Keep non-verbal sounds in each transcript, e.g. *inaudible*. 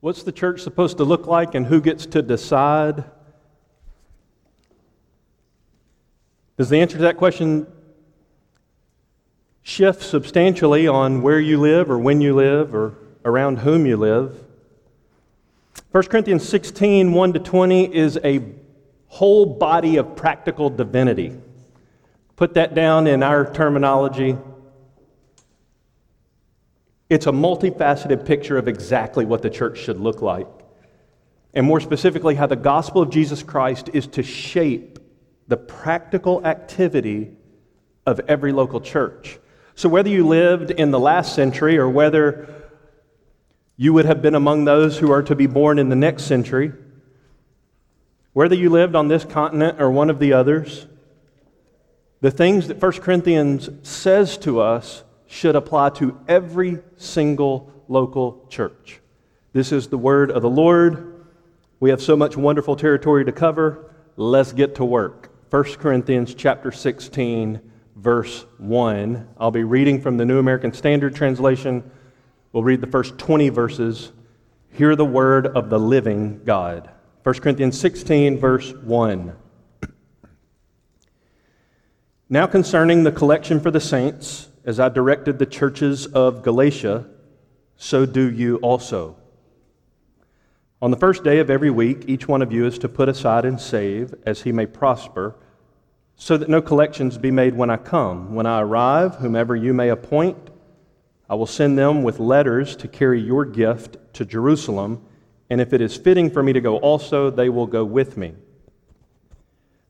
What's the church supposed to look like and who gets to decide? Does the answer to that question shift substantially on where you live or when you live or around whom you live? 1 Corinthians 16, 1 to 20 is a whole body of practical divinity. Put that down in our terminology. It's a multifaceted picture of exactly what the church should look like. And more specifically, how the gospel of Jesus Christ is to shape the practical activity of every local church. So, whether you lived in the last century or whether you would have been among those who are to be born in the next century, whether you lived on this continent or one of the others, the things that 1 Corinthians says to us should apply to every single local church. This is the word of the Lord. We have so much wonderful territory to cover. Let's get to work. 1 Corinthians chapter 16 verse 1. I'll be reading from the New American Standard Translation. We'll read the first 20 verses. Hear the word of the living God. 1 Corinthians 16 verse 1. Now concerning the collection for the saints, as I directed the churches of Galatia, so do you also. On the first day of every week, each one of you is to put aside and save as he may prosper, so that no collections be made when I come. When I arrive, whomever you may appoint, I will send them with letters to carry your gift to Jerusalem, and if it is fitting for me to go also, they will go with me.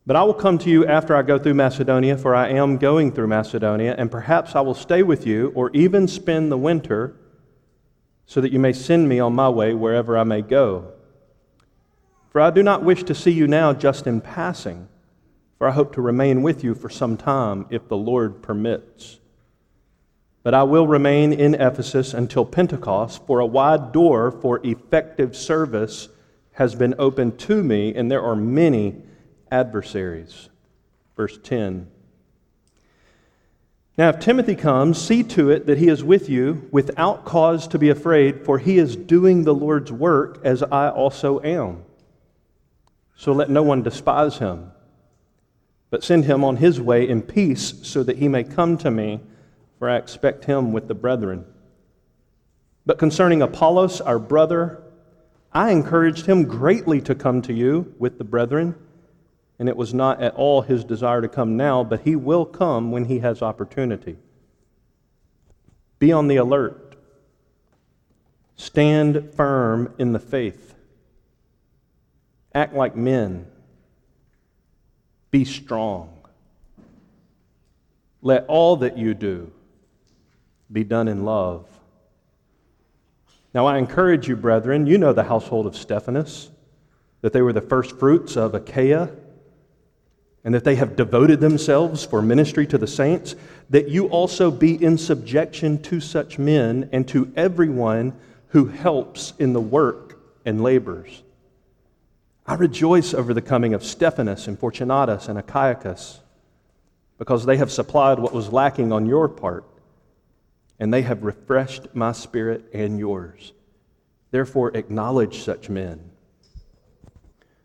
But I will come to you after I go through Macedonia, for I am going through Macedonia, and perhaps I will stay with you or even spend the winter, so that you may send me on my way wherever I may go. For I do not wish to see you now just in passing, for I hope to remain with you for some time, if the Lord permits. But I will remain in Ephesus until Pentecost, for a wide door for effective service has been opened to me, and there are many adversaries. Verse 10. Now, if Timothy comes, see to it that he is with you without cause to be afraid, for he is doing the Lord's work as I also am. So let no one despise him, but send him on his way in peace, so that he may come to me, for I expect him with the brethren. But concerning Apollos, our brother, I encouraged him greatly to come to you with the brethren and it was not at all his desire to come now, but he will come when he has opportunity. Be on the alert. Stand firm in the faith. Act like men. Be strong. Let all that you do be done in love. Now, I encourage you, brethren, you know the household of Stephanas, that they were the first fruits of Achaia and that they have devoted themselves for ministry to the saints, that you also be in subjection to such men and to everyone who helps in the work and labors. I rejoice over the coming of Stephanas and Fortunatus and Achaicus, because they have supplied what was lacking on your part, and they have refreshed my spirit and yours. Therefore, acknowledge such men.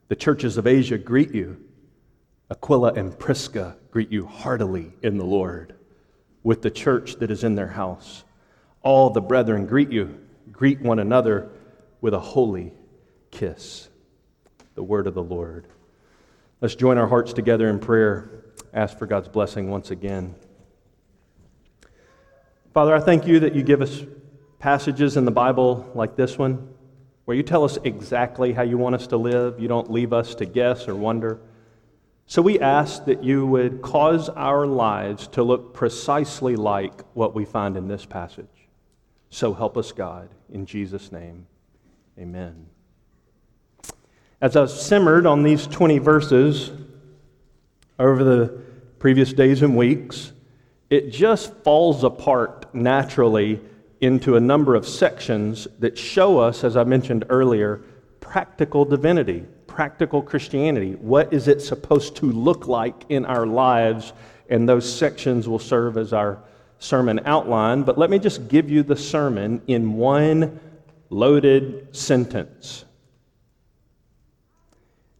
The churches of Asia greet you. Aquila and Prisca greet you heartily in the Lord with the church that is in their house. All the brethren greet you. Greet one another with a holy kiss. The word of the Lord. Let's join our hearts together in prayer. Ask for God's blessing once again. Father, I thank you that you give us passages in the Bible like this one, where you tell us exactly how you want us to live. You don't leave us to guess or wonder. So we ask that you would cause our lives to look precisely like what we find in this passage. So help us, God. In Jesus' name, amen. As I've simmered on these 20 verses over the previous days and weeks, it just falls apart naturally into a number of sections that show us, as I mentioned earlier, practical divinity, practical Christianity. What is it supposed to look like in our lives? And those sections will serve as our sermon outline. But let me just give you the sermon in one loaded sentence.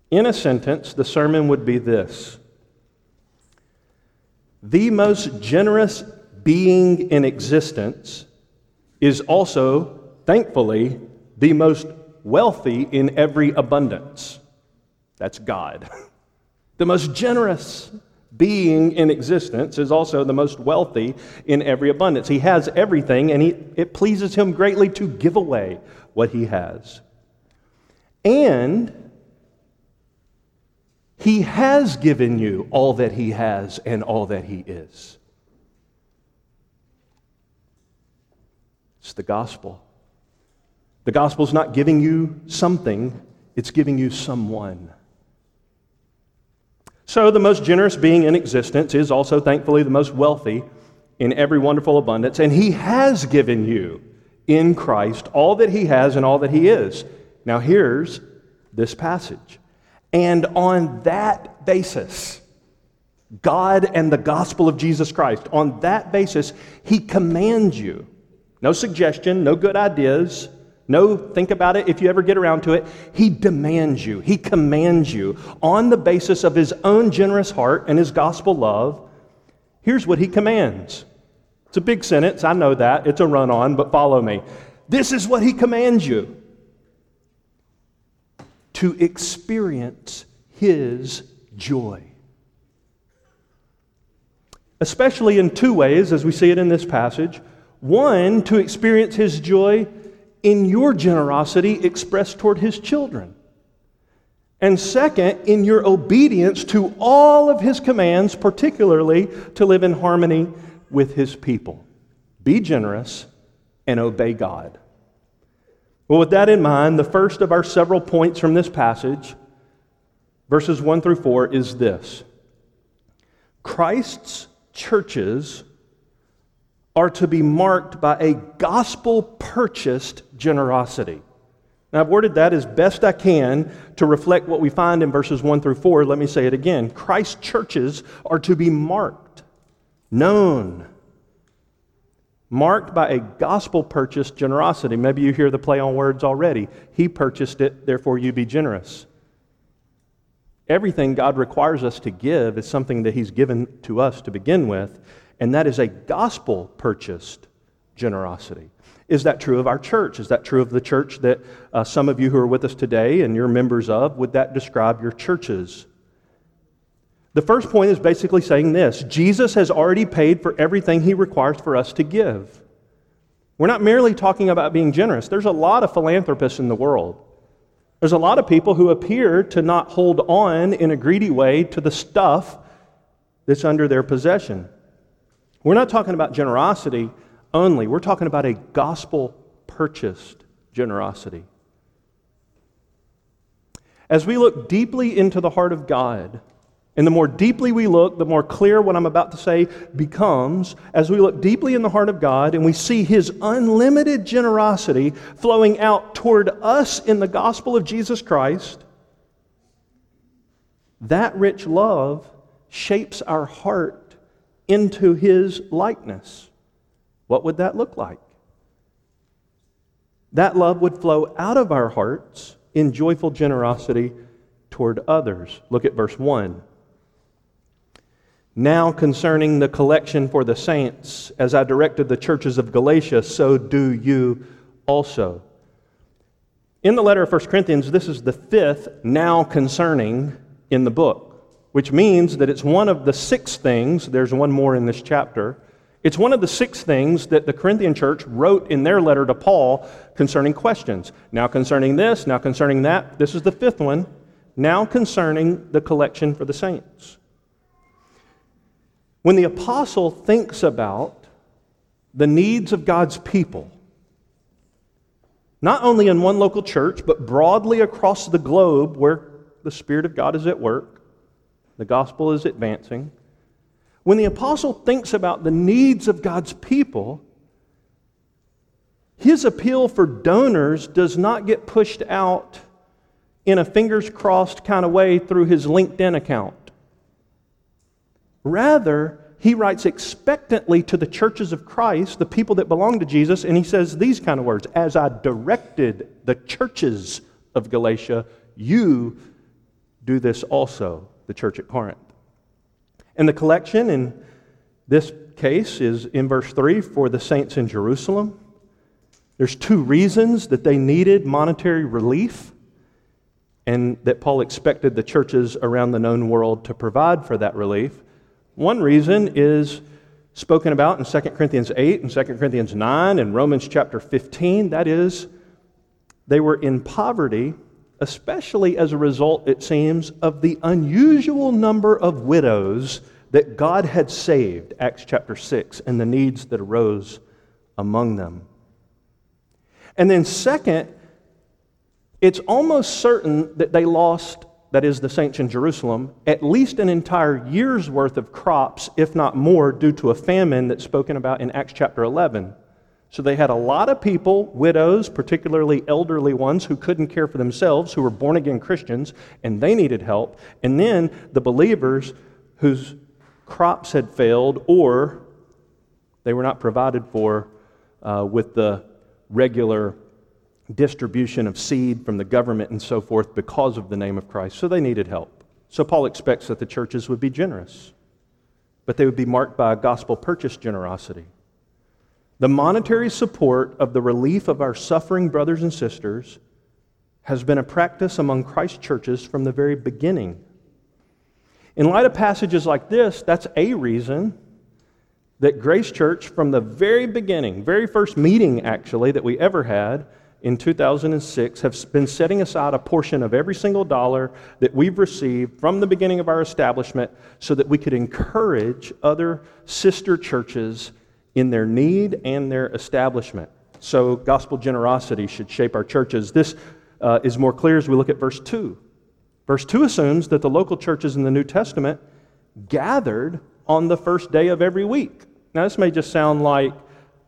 In a sentence, the sermon would be this The most generous being in existence is also, thankfully, the most wealthy in every abundance. That's God. *laughs* the most generous being in existence is also the most wealthy in every abundance. He has everything, and he, it pleases him greatly to give away what he has. And he has given you all that he has and all that he is. It's the gospel. The gospel is not giving you something, it's giving you someone. So, the most generous being in existence is also, thankfully, the most wealthy in every wonderful abundance, and he has given you in Christ all that he has and all that he is. Now, here's this passage. And on that basis, God and the gospel of Jesus Christ, on that basis, he commands you no suggestion, no good ideas, no think about it if you ever get around to it. He demands you, he commands you on the basis of his own generous heart and his gospel love. Here's what he commands. It's a big sentence, I know that. It's a run on, but follow me. This is what he commands you to experience his joy. Especially in two ways, as we see it in this passage. One, to experience his joy in your generosity expressed toward his children. And second, in your obedience to all of his commands, particularly to live in harmony with his people. Be generous and obey God. Well, with that in mind, the first of our several points from this passage, verses 1 through 4, is this Christ's churches are to be marked by a gospel purchased generosity. Now, I've worded that as best I can to reflect what we find in verses 1 through 4. Let me say it again. Christ's churches are to be marked, known, marked by a gospel purchased generosity. Maybe you hear the play on words already. He purchased it, therefore you be generous. Everything God requires us to give is something that He's given to us to begin with and that is a gospel purchased generosity. Is that true of our church? Is that true of the church that uh, some of you who are with us today and you're members of? Would that describe your churches? The first point is basically saying this Jesus has already paid for everything he requires for us to give. We're not merely talking about being generous. There's a lot of philanthropists in the world. There's a lot of people who appear to not hold on in a greedy way to the stuff that's under their possession. We're not talking about generosity only, we're talking about a gospel purchased generosity. As we look deeply into the heart of God, and the more deeply we look, the more clear what I'm about to say becomes as we look deeply in the heart of God and we see His unlimited generosity flowing out toward us in the gospel of Jesus Christ. That rich love shapes our heart into his likeness. What would that look like? That love would flow out of our hearts in joyful generosity toward others. Look at verse 1. Now, concerning the collection for the saints, as I directed the churches of Galatia, so do you also. In the letter of 1 Corinthians, this is the fifth now concerning in the book which means that it's one of the six things, there's one more in this chapter. It's one of the six things that the Corinthian church wrote in their letter to Paul concerning questions. Now concerning this, now concerning that. This is the fifth one. Now concerning the collection for the saints. When the apostle thinks about the needs of God's people, not only in one local church, but broadly across the globe where the Spirit of God is at work, the gospel is advancing. When the apostle thinks about the needs of God's people, his appeal for donors does not get pushed out in a fingers crossed kind of way through his LinkedIn account. Rather, he writes expectantly to the churches of Christ, the people that belong to Jesus, and he says these kind of words As I directed the churches of Galatia, you do this also, the church at Corinth. And the collection in this case is in verse 3 for the saints in Jerusalem. There's two reasons that they needed monetary relief and that Paul expected the churches around the known world to provide for that relief. One reason is spoken about in 2 Corinthians 8 and 2 Corinthians 9 and Romans chapter 15. That is, they were in poverty, especially as a result, it seems, of the unusual number of widows that God had saved, Acts chapter 6, and the needs that arose among them. And then, second, it's almost certain that they lost, that is, the saints in Jerusalem, at least an entire year's worth of crops, if not more, due to a famine that's spoken about in Acts chapter 11. So they had a lot of people, widows, particularly elderly ones who couldn't care for themselves, who were born again Christians, and they needed help. And then the believers whose crops had failed or they were not provided for uh, with the regular distribution of seed from the government and so forth because of the name of Christ. So they needed help. So Paul expects that the churches would be generous, but they would be marked by a gospel purchase generosity. The monetary support of the relief of our suffering brothers and sisters has been a practice among Christ churches from the very beginning. In light of passages like this, that's a reason that Grace Church, from the very beginning, very first meeting actually that we ever had, in 2006 have been setting aside a portion of every single dollar that we've received from the beginning of our establishment so that we could encourage other sister churches in their need and their establishment. So, gospel generosity should shape our churches. This uh, is more clear as we look at verse 2. Verse 2 assumes that the local churches in the New Testament gathered on the first day of every week. Now, this may just sound like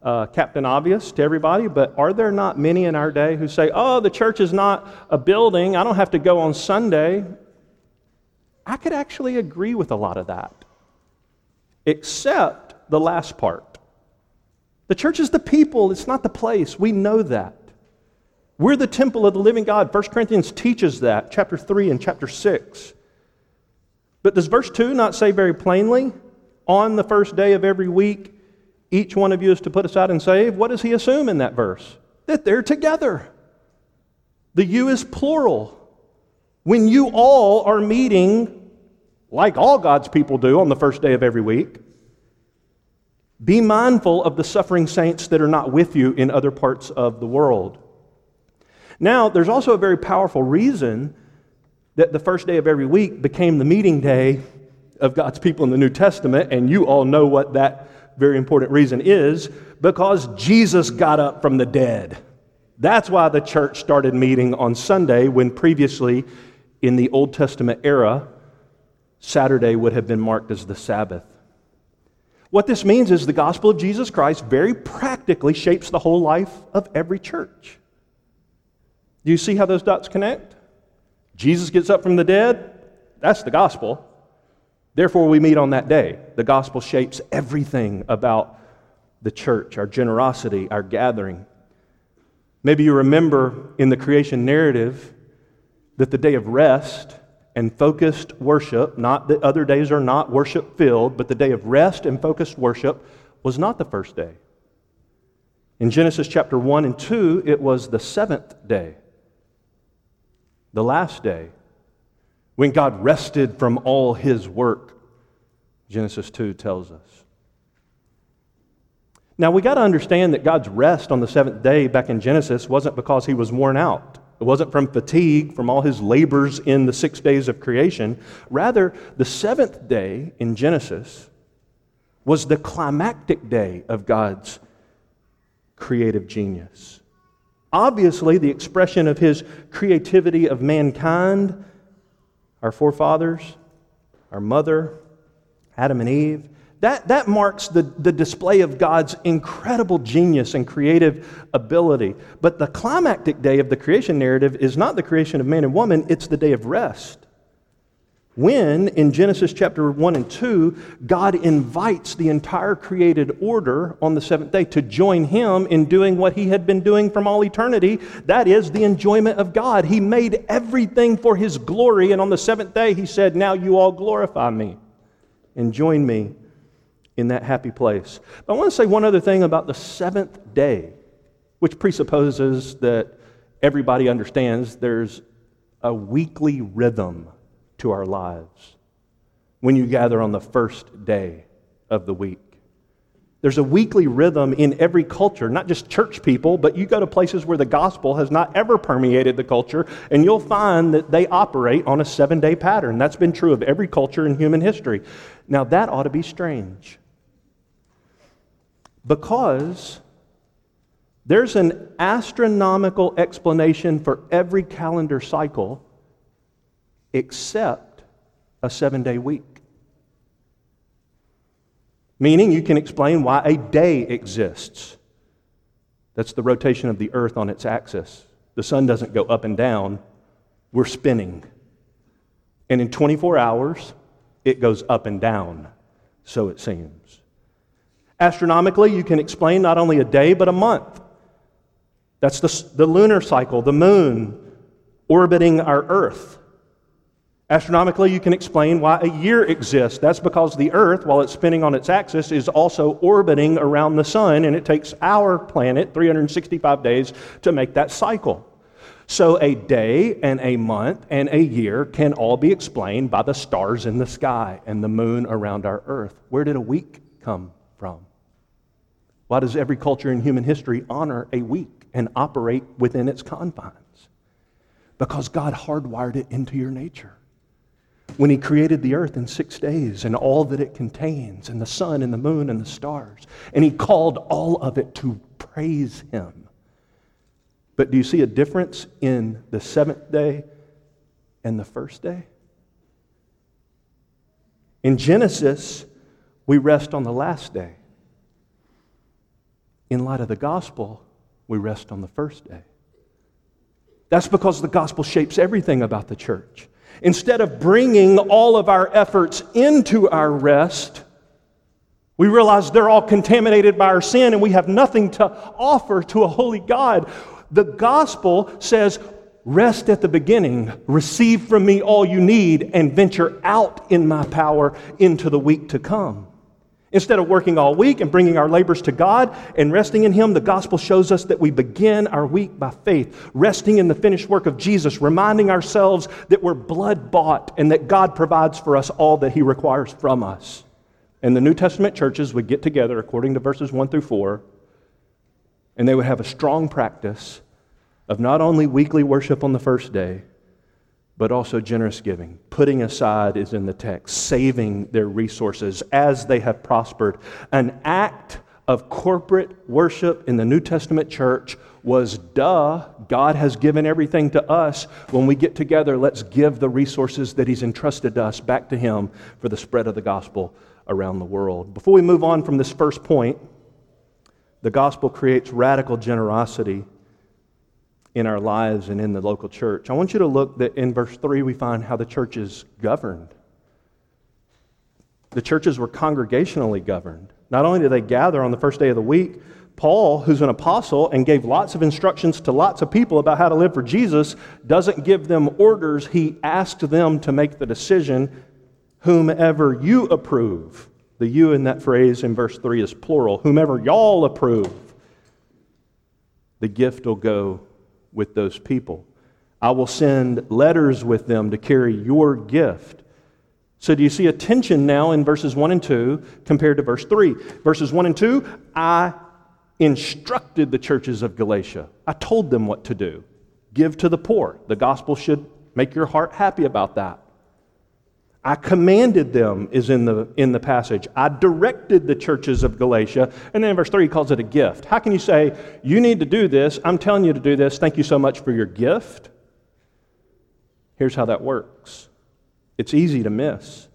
uh, Captain Obvious to everybody, but are there not many in our day who say, oh, the church is not a building, I don't have to go on Sunday? I could actually agree with a lot of that, except the last part. The church is the people, it's not the place. We know that. We're the temple of the living God. 1 Corinthians teaches that, chapter 3 and chapter 6. But does verse 2 not say very plainly, on the first day of every week, each one of you is to put aside and save, what does he assume in that verse? That they're together. The you is plural. When you all are meeting, like all God's people do on the first day of every week, be mindful of the suffering saints that are not with you in other parts of the world. Now, there's also a very powerful reason that the first day of every week became the meeting day of God's people in the New Testament, and you all know what that very important reason is because Jesus got up from the dead. That's why the church started meeting on Sunday when previously in the Old Testament era, Saturday would have been marked as the Sabbath. What this means is the gospel of Jesus Christ very practically shapes the whole life of every church. Do you see how those dots connect? Jesus gets up from the dead, that's the gospel. Therefore, we meet on that day. The gospel shapes everything about the church, our generosity, our gathering. Maybe you remember in the creation narrative that the day of rest and focused worship, not that other days are not worship filled, but the day of rest and focused worship was not the first day. In Genesis chapter 1 and 2, it was the seventh day, the last day when God rested from all his work, Genesis 2 tells us. Now, we got to understand that God's rest on the seventh day back in Genesis wasn't because he was worn out. It wasn't from fatigue from all his labors in the six days of creation. Rather, the seventh day in Genesis was the climactic day of God's creative genius. Obviously, the expression of his creativity of mankind our forefathers, our mother, Adam and Eve. That, that marks the, the display of God's incredible genius and creative ability. But the climactic day of the creation narrative is not the creation of man and woman, it's the day of rest. when in Genesis chapter 1 and 2, God invites the entire created order on the seventh day to join Him in doing what He had been doing from all eternity that is, the enjoyment of God. He made everything for His glory, and on the seventh day, He said, Now you all glorify me and join me in that happy place. But I want to say one other thing about the seventh day, which presupposes that everybody understands there's a weekly rhythm to our lives when you gather on the first day of the week. There's a weekly rhythm in every culture, not just church people, but you go to places where the gospel has not ever permeated the culture, and you'll find that they operate on a seven day pattern. That's been true of every culture in human history. Now, that ought to be strange. Because there's an astronomical explanation for every calendar cycle except a seven day week. Meaning, you can explain why a day exists. That's the rotation of the earth on its axis. The sun doesn't go up and down, we're spinning. And in 24 hours, it goes up and down, so it seems. Astronomically, you can explain not only a day, but a month. That's the, the lunar cycle, the moon orbiting our earth. Astronomically, you can explain why a year exists. That's because the Earth, while it's spinning on its axis, is also orbiting around the Sun, and it takes our planet 365 days to make that cycle. So, a day and a month and a year can all be explained by the stars in the sky and the moon around our Earth. Where did a week come from? Why does every culture in human history honor a week and operate within its confines? Because God hardwired it into your nature when he created the earth in six days and all that it contains, and the sun and the moon and the stars. And he called all of it to praise him. But do you see a difference in the seventh day and the first day? In Genesis, we rest on the last day. In light of the gospel, we rest on the first day. That's because the gospel shapes everything about the church. Instead of bringing all of our efforts into our rest, we realize they're all contaminated by our sin and we have nothing to offer to a holy God. The gospel says, Rest at the beginning, receive from me all you need, and venture out in my power into the week to come. Instead of working all week and bringing our labors to God and resting in Him, the gospel shows us that we begin our week by faith, resting in the finished work of Jesus, reminding ourselves that we're blood bought and that God provides for us all that He requires from us. And the New Testament churches would get together, according to verses 1 through 4, and they would have a strong practice of not only weekly worship on the first day, but also generous giving. Putting aside is in the text, saving their resources as they have prospered. An act of corporate worship in the New Testament church was duh, God has given everything to us. When we get together, let's give the resources that He's entrusted us back to Him for the spread of the gospel around the world. Before we move on from this first point, the gospel creates radical generosity in our lives and in the local church. I want you to look that in verse 3 we find how the church is governed. The churches were congregationally governed. Not only did they gather on the first day of the week, Paul, who's an apostle and gave lots of instructions to lots of people about how to live for Jesus, doesn't give them orders. He asked them to make the decision, whomever you approve. The you in that phrase in verse 3 is plural. Whomever y'all approve, the gift will go with those people. I will send letters with them to carry your gift. So, do you see a tension now in verses 1 and 2 compared to verse 3? Verses 1 and 2, I instructed the churches of Galatia. I told them what to do. Give to the poor. The gospel should make your heart happy about that. I commanded them is in the, in the passage. I directed the churches of Galatia. And then in verse 3, he calls it a gift. How can you say, You need to do this? I'm telling you to do this. Thank you so much for your gift. Here's how that works it's easy to miss.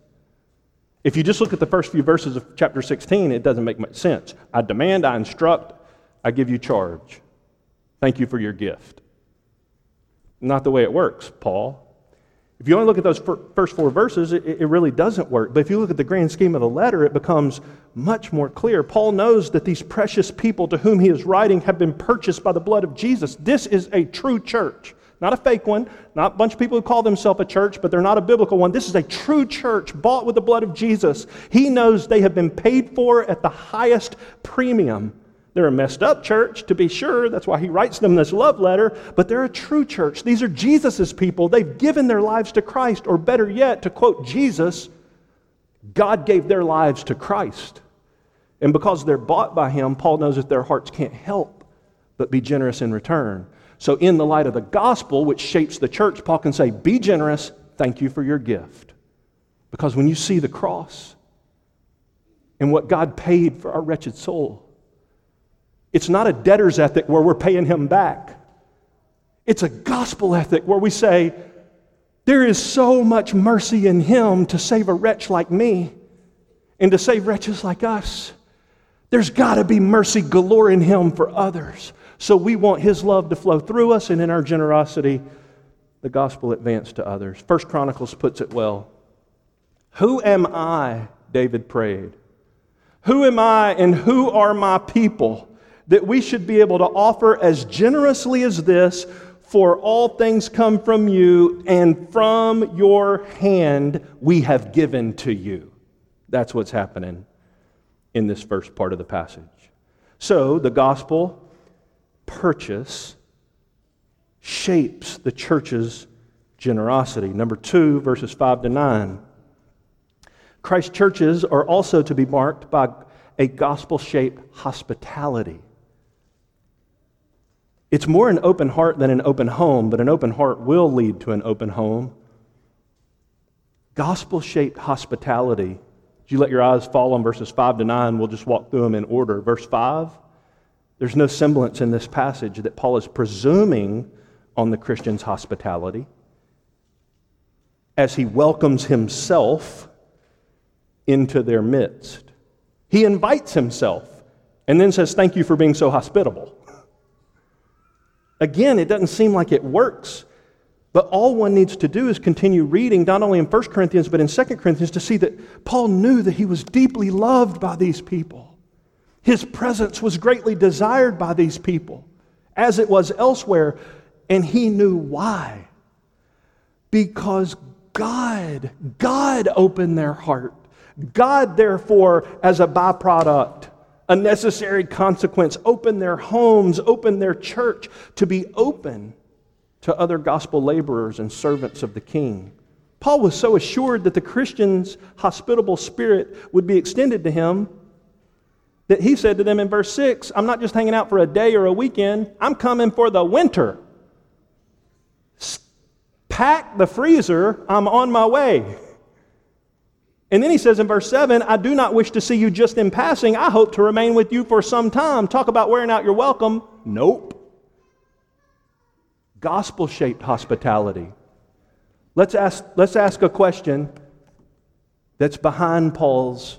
If you just look at the first few verses of chapter 16, it doesn't make much sense. I demand, I instruct, I give you charge. Thank you for your gift. Not the way it works, Paul. If you only look at those first four verses, it, really doesn't work. But if you look at the grand scheme of the letter, it becomes much more clear. Paul knows that these precious people to whom he is writing have been purchased by the blood of Jesus. This is a true church, not a fake one, not a bunch of people who call themselves a church, but they're not a biblical one. This is a true church bought with the blood of Jesus. He knows they have been paid for at the highest premium. They're a messed up church, to be sure. That's why he writes them this love letter. But they're a true church. These are Jesus' people. They've given their lives to Christ. Or better yet, to quote Jesus, God gave their lives to Christ. And because they're bought by him, Paul knows that their hearts can't help but be generous in return. So, in the light of the gospel, which shapes the church, Paul can say, Be generous. Thank you for your gift. Because when you see the cross and what God paid for our wretched soul, it's not a debtor's ethic where we're paying him back. It's a gospel ethic where we say, there is so much mercy in him to save a wretch like me and to save wretches like us. There's got to be mercy galore in him for others. So we want his love to flow through us, and in our generosity, the gospel advance to others. First Chronicles puts it well. Who am I? David prayed. Who am I and who are my people that we should be able to offer as generously as this for all things come from you, and from your hand we have given to you. That's what's happening in this first part of the passage. So, the gospel purchase shapes the church's generosity. Number two, verses 5 to 9. Christ churches are also to be marked by a gospel shaped hospitality. It's more an open heart than an open home, but an open heart will lead to an open home. Gospel shaped hospitality. Did you let your eyes fall on verses 5 to 9? We'll just walk through them in order. Verse 5, there's no semblance in this passage that Paul is presuming on the Christian's hospitality as he welcomes himself into their midst. He invites himself and then says, Thank you for being so hospitable. Again, it doesn't seem like it works. But all one needs to do is continue reading, not only in 1 Corinthians, but in 2 Corinthians, to see that Paul knew that he was deeply loved by these people. His presence was greatly desired by these people, as it was elsewhere, and he knew why. Because God, God opened their heart. God, therefore, as a byproduct, a necessary consequence. Open their homes, open their church to be open to other gospel laborers and servants of the king. Paul was so assured that the Christian's hospitable spirit would be extended to him that he said to them in verse 6 I'm not just hanging out for a day or a weekend, I'm coming for the winter. Pack the freezer, I'm on my way. *laughs* And then he says in verse 7, I do not wish to see you just in passing. I hope to remain with you for some time. Talk about wearing out your welcome. Nope. Gospel shaped hospitality. Let's ask, let's ask a question that's behind Paul's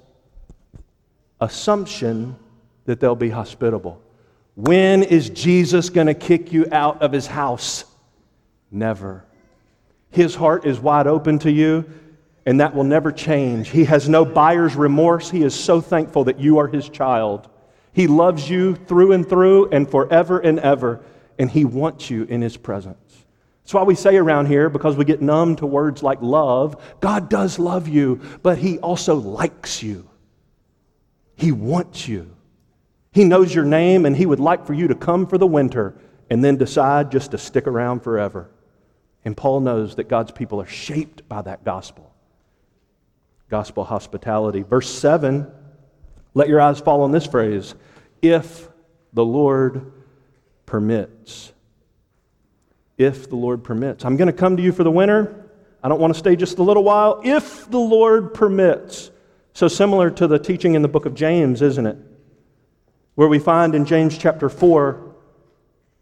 assumption that they'll be hospitable. When is Jesus going to kick you out of his house? Never. His heart is wide open to you and that will never change. He has no buyer's remorse. He is so thankful that you are his child. He loves you through and through and forever and ever, and he wants you in his presence. That's why we say around here, because we get numb to words like love, God does love you, but he also likes you. He wants you. He knows your name, and he would like for you to come for the winter and then decide just to stick around forever. And Paul knows that God's people are shaped by that gospel gospel hospitality. Verse 7, let your eyes fall on this phrase if the Lord permits. If the Lord permits. I'm going to come to you for the winter. I don't want to stay just a little while. If the Lord permits. So similar to the teaching in the book of James, isn't it? Where we find in James chapter 4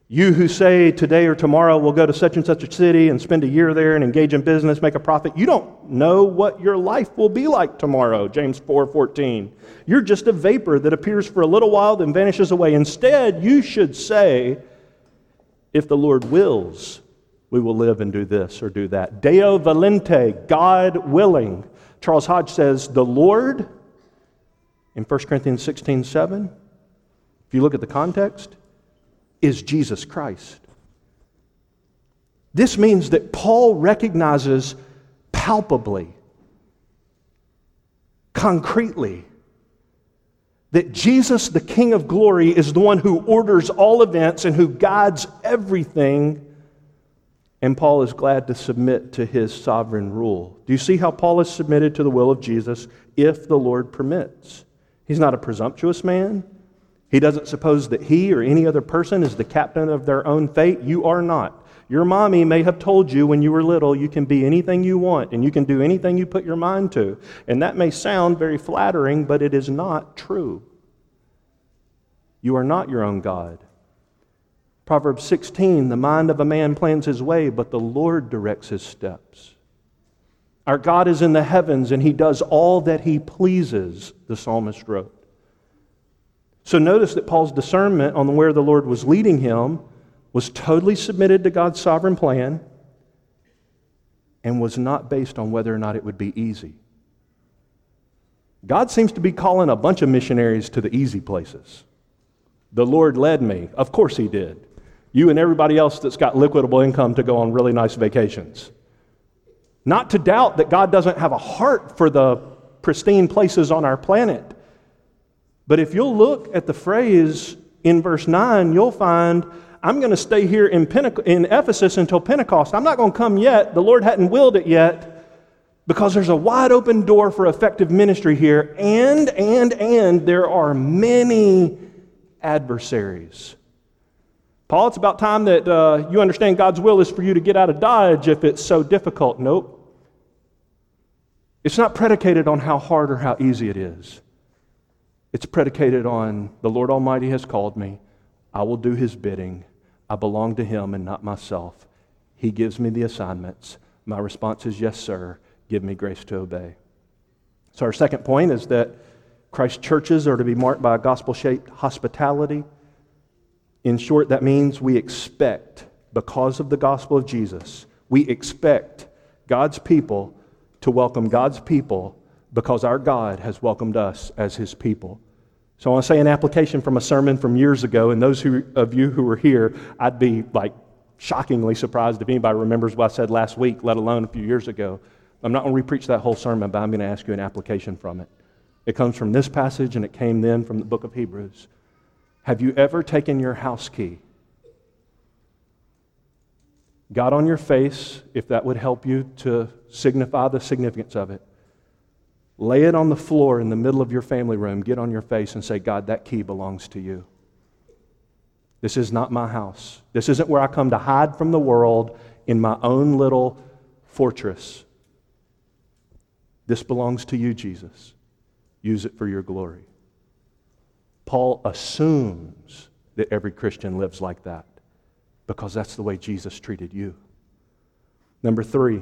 you who say today or tomorrow we'll go to such and such a city and spend a year there and engage in business, make a profit, you don't know what your life will be like tomorrow, James 4:14. You're just a vapor that appears for a little while then vanishes away. Instead, you should say, if the Lord wills, we will live and do this or do that. Deo volente, God willing. Charles Hodge says, the Lord, in 1 Corinthians 16 7, if you look at the context, is Jesus Christ. This means that Paul recognizes palpably, concretely, that Jesus, the King of glory, is the one who orders all events and who guides everything. And Paul is glad to submit to his sovereign rule. Do you see how Paul is submitted to the will of Jesus if the Lord permits? He's not a presumptuous man. He doesn't suppose that he or any other person is the captain of their own fate. You are not. Your mommy may have told you when you were little you can be anything you want and you can do anything you put your mind to. And that may sound very flattering, but it is not true. You are not your own God. Proverbs 16 The mind of a man plans his way, but the Lord directs his steps. Our God is in the heavens and he does all that he pleases, the psalmist wrote. So notice that Paul's discernment on where the Lord was leading him was totally submitted to God's sovereign plan and was not based on whether or not it would be easy. God seems to be calling a bunch of missionaries to the easy places. The Lord led me. Of course, He did. You and everybody else that's got liquidable income to go on really nice vacations. Not to doubt that God doesn't have a heart for the pristine places on our planet. But if you'll look at the phrase in verse 9, you'll find I'm going to stay here in, in Ephesus until Pentecost. I'm not going to come yet. The Lord hadn't willed it yet because there's a wide open door for effective ministry here. And, and, and there are many adversaries. Paul, it's about time that uh, you understand God's will is for you to get out of Dodge if it's so difficult. Nope. It's not predicated on how hard or how easy it is. It's predicated on the Lord Almighty has called me. I will do his bidding. I belong to him and not myself. He gives me the assignments. My response is, Yes, sir. Give me grace to obey. So, our second point is that Christ's churches are to be marked by a gospel shaped hospitality. In short, that means we expect, because of the gospel of Jesus, we expect God's people to welcome God's people because our God has welcomed us as his people. So I want to say an application from a sermon from years ago, and those who, of you who were here, I'd be like shockingly surprised if anybody remembers what I said last week, let alone a few years ago. I'm not going to repreach that whole sermon, but I'm going to ask you an application from it. It comes from this passage, and it came then from the book of Hebrews. Have you ever taken your house key, got on your face, if that would help you to signify the significance of it, Lay it on the floor in the middle of your family room, get on your face, and say, God, that key belongs to you. This is not my house. This isn't where I come to hide from the world in my own little fortress. This belongs to you, Jesus. Use it for your glory. Paul assumes that every Christian lives like that because that's the way Jesus treated you. Number three,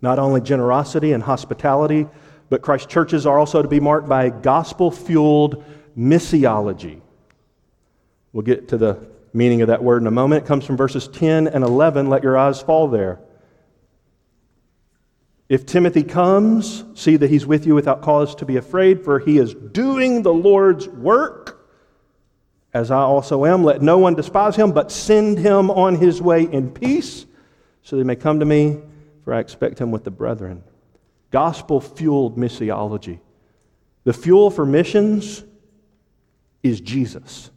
not only generosity and hospitality, but Christ's churches are also to be marked by gospel fueled missiology. We'll get to the meaning of that word in a moment. It comes from verses 10 and 11. Let your eyes fall there. If Timothy comes, see that he's with you without cause to be afraid, for he is doing the Lord's work, as I also am. Let no one despise him, but send him on his way in peace, so they may come to me for I expect him with the brethren. Gospel fueled missiology. The fuel for missions is Jesus.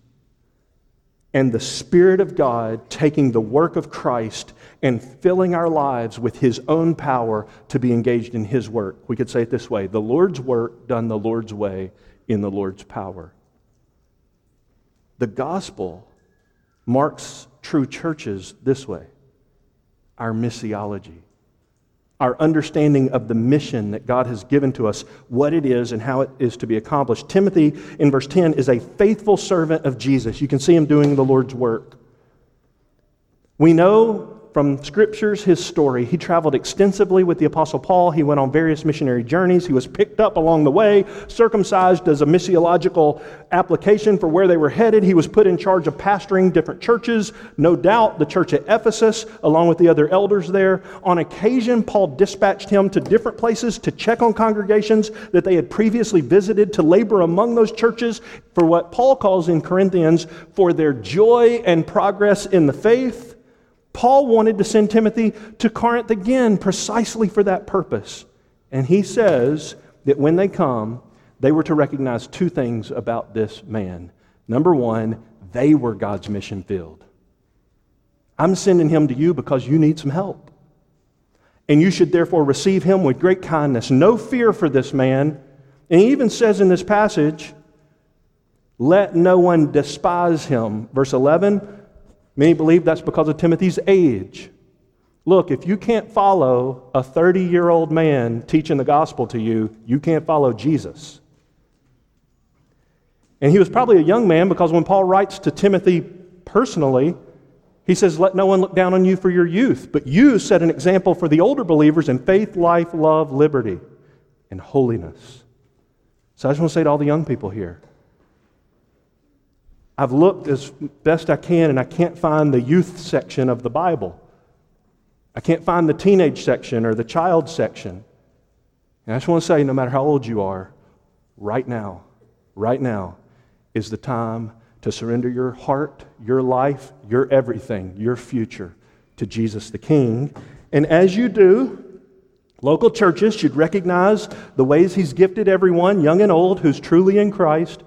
And the Spirit of God taking the work of Christ and filling our lives with His own power to be engaged in His work. We could say it this way the Lord's work done the Lord's way in the Lord's power. The gospel marks true churches this way our missiology our understanding of the mission that God has given to us, what it is, and how it is to be accomplished. Timothy, in verse 10, is a faithful servant of Jesus. You can see him doing the Lord's work. We know from scriptures his story. He traveled extensively with the Apostle Paul. He went on various missionary journeys. He was picked up along the way, circumcised as a missiological application for where they were headed. He was put in charge of pastoring different churches, no doubt the church at Ephesus, along with the other elders there. On occasion, Paul dispatched him to different places to check on congregations that they had previously visited, to labor among those churches for what Paul calls in Corinthians for their joy and progress in the faith. Paul wanted to send Timothy to Corinth again precisely for that purpose. And he says that when they come, they were to recognize two things about this man. Number one, they were God's mission field. I'm sending him to you because you need some help. And you should therefore receive him with great kindness. No fear for this man. And he even says in this passage, let no one despise him. Verse 11, Many believe that's because of Timothy's age. Look, if you can't follow a 30 year old man teaching the gospel to you, you can't follow Jesus. And he was probably a young man because when Paul writes to Timothy personally, he says, Let no one look down on you for your youth, but you set an example for the older believers in faith, life, love, liberty, and holiness. So I just want to say to all the young people here I've looked as best I can and I can't find the youth section of the Bible. I can't find the teenage section or the child section. And I just want to say no matter how old you are, right now, right now is the time to surrender your heart, your life, your everything, your future to Jesus the King. And as you do, local churches should recognize the ways He's gifted everyone, young and old, who's truly in Christ.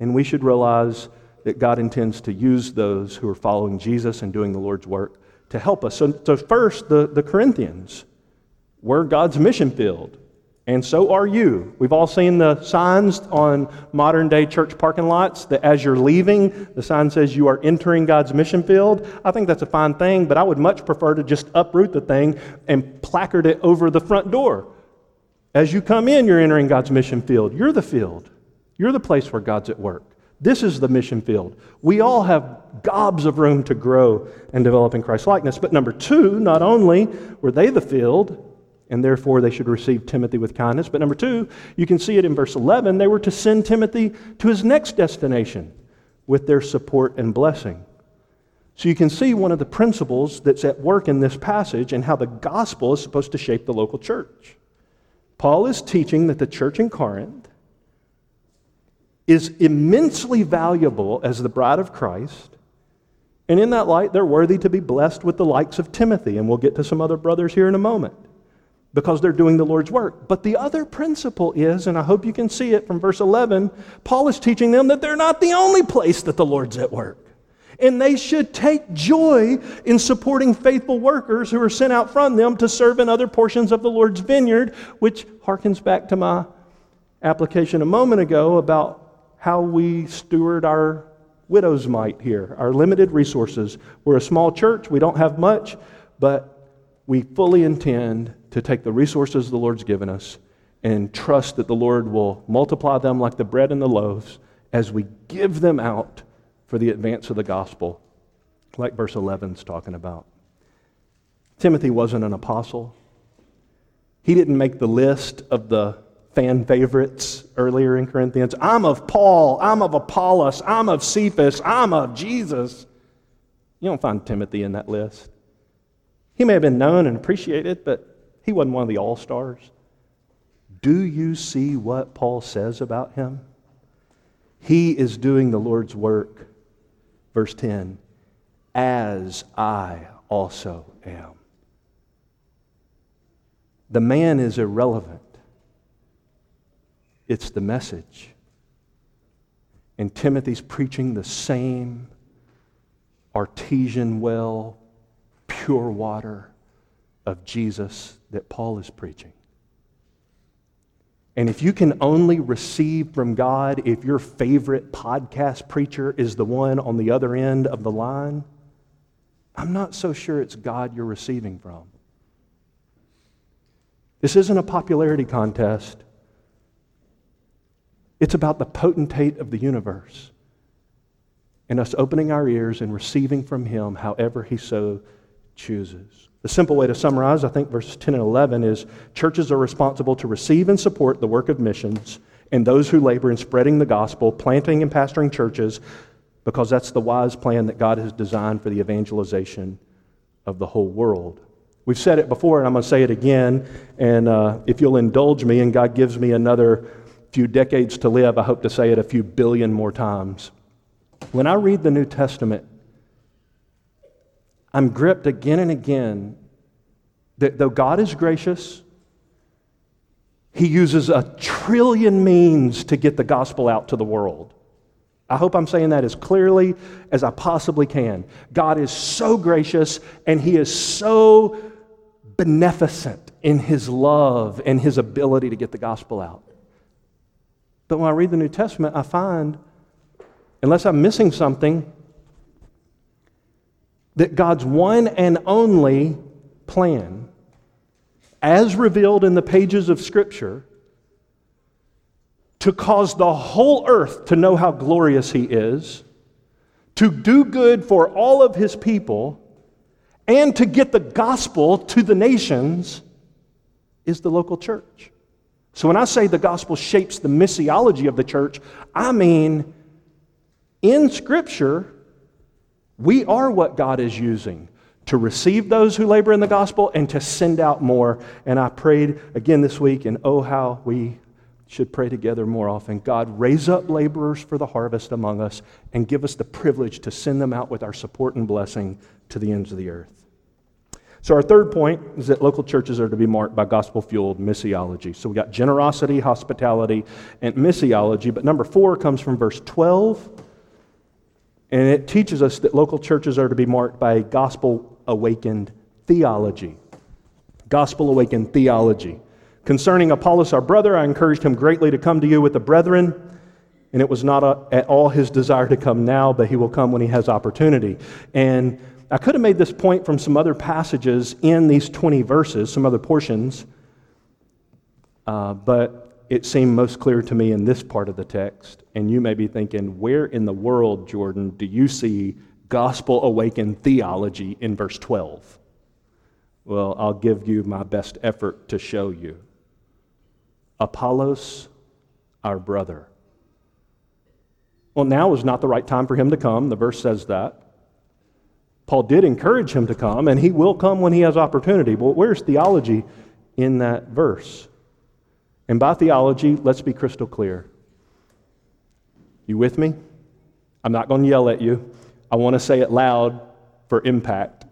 And we should realize that God intends to use those who are following Jesus and doing the Lord's work to help us. So, so first, the, the Corinthians were God's mission field, and so are you. We've all seen the signs on modern day church parking lots that as you're leaving, the sign says you are entering God's mission field. I think that's a fine thing, but I would much prefer to just uproot the thing and placard it over the front door. As you come in, you're entering God's mission field. You're the field, you're the place where God's at work. This is the mission field. We all have gobs of room to grow and develop in Christ likeness. But number two, not only were they the field, and therefore they should receive Timothy with kindness, but number two, you can see it in verse 11, they were to send Timothy to his next destination with their support and blessing. So you can see one of the principles that's at work in this passage and how the gospel is supposed to shape the local church. Paul is teaching that the church in Corinth is immensely valuable as the bride of Christ. And in that light, they're worthy to be blessed with the likes of Timothy. And we'll get to some other brothers here in a moment because they're doing the Lord's work. But the other principle is, and I hope you can see it from verse 11, Paul is teaching them that they're not the only place that the Lord's at work. And they should take joy in supporting faithful workers who are sent out from them to serve in other portions of the Lord's vineyard, which harkens back to my application a moment ago about how we steward our widow's mite here, our limited resources. We're a small church, we don't have much, but we fully intend to take the resources the Lord's given us and trust that the Lord will multiply them like the bread and the loaves as we give them out for the advance of the gospel, like verse 11 is talking about. Timothy wasn't an apostle. He didn't make the list of the fan favorites earlier in Corinthians. I'm of Paul. I'm of Apollos. I'm of Cephas. I'm of Jesus. You don't find Timothy in that list. He may have been known and appreciated, but he wasn't one of the all stars. Do you see what Paul says about him? He is doing the Lord's work. Verse 10 as I also am. The man is irrelevant. It's the message. And Timothy's preaching the same artesian well, pure water of Jesus that Paul is preaching. And if you can only receive from God if your favorite podcast preacher is the one on the other end of the line, I'm not so sure it's God you're receiving from. This isn't a popularity contest. It's about the potentate of the universe and us opening our ears and receiving from Him however He so chooses. The simple way to summarize, I think, verses 10 and 11 is churches are responsible to receive and support the work of missions and those who labor in spreading the gospel, planting and pastoring churches, because that's the wise plan that God has designed for the evangelization of the whole world. We've said it before, and I'm going to say it again. And uh, if you'll indulge me and God gives me another few decades to live, I hope to say it a few billion more times. When I read the New Testament, I'm gripped again and again that though God is gracious, He uses a trillion means to get the gospel out to the world. I hope I'm saying that as clearly as I possibly can. God is so gracious and He is so beneficent in His love and His ability to get the gospel out. But when I read the New Testament, I find, unless I'm missing something, that God's one and only plan, as revealed in the pages of Scripture, to cause the whole earth to know how glorious He is, to do good for all of His people, and to get the gospel to the nations is the local church. So when I say the gospel shapes the missiology of the church, I mean in Scripture, we are what God is using to receive those who labor in the gospel and to send out more. And I prayed again this week, and oh, how we should pray together more often. God, raise up laborers for the harvest among us and give us the privilege to send them out with our support and blessing to the ends of the earth. So, our third point is that local churches are to be marked by gospel fueled missiology. So, we got generosity, hospitality, and missiology. But number four comes from verse 12, and it teaches us that local churches are to be marked by gospel awakened theology. Gospel awakened theology. Concerning Apollos, our brother, I encouraged him greatly to come to you with the brethren, and it was not a, at all his desire to come now, but he will come when he has opportunity. And I could have made this point from some other passages in these 20 verses, some other portions, uh, but it seemed most clear to me in this part of the text. And you may be thinking, where in the world, Jordan, do you see gospel awakened theology in verse 12? Well, I'll give you my best effort to show you. Apollos, our brother. Well, now is not the right time for him to come. The verse says that. Paul did encourage him to come, and he will come when he has opportunity. But where's theology in that verse? And by theology, let's be crystal clear. You with me? I'm not going to yell at you. I want to say it loud for impact.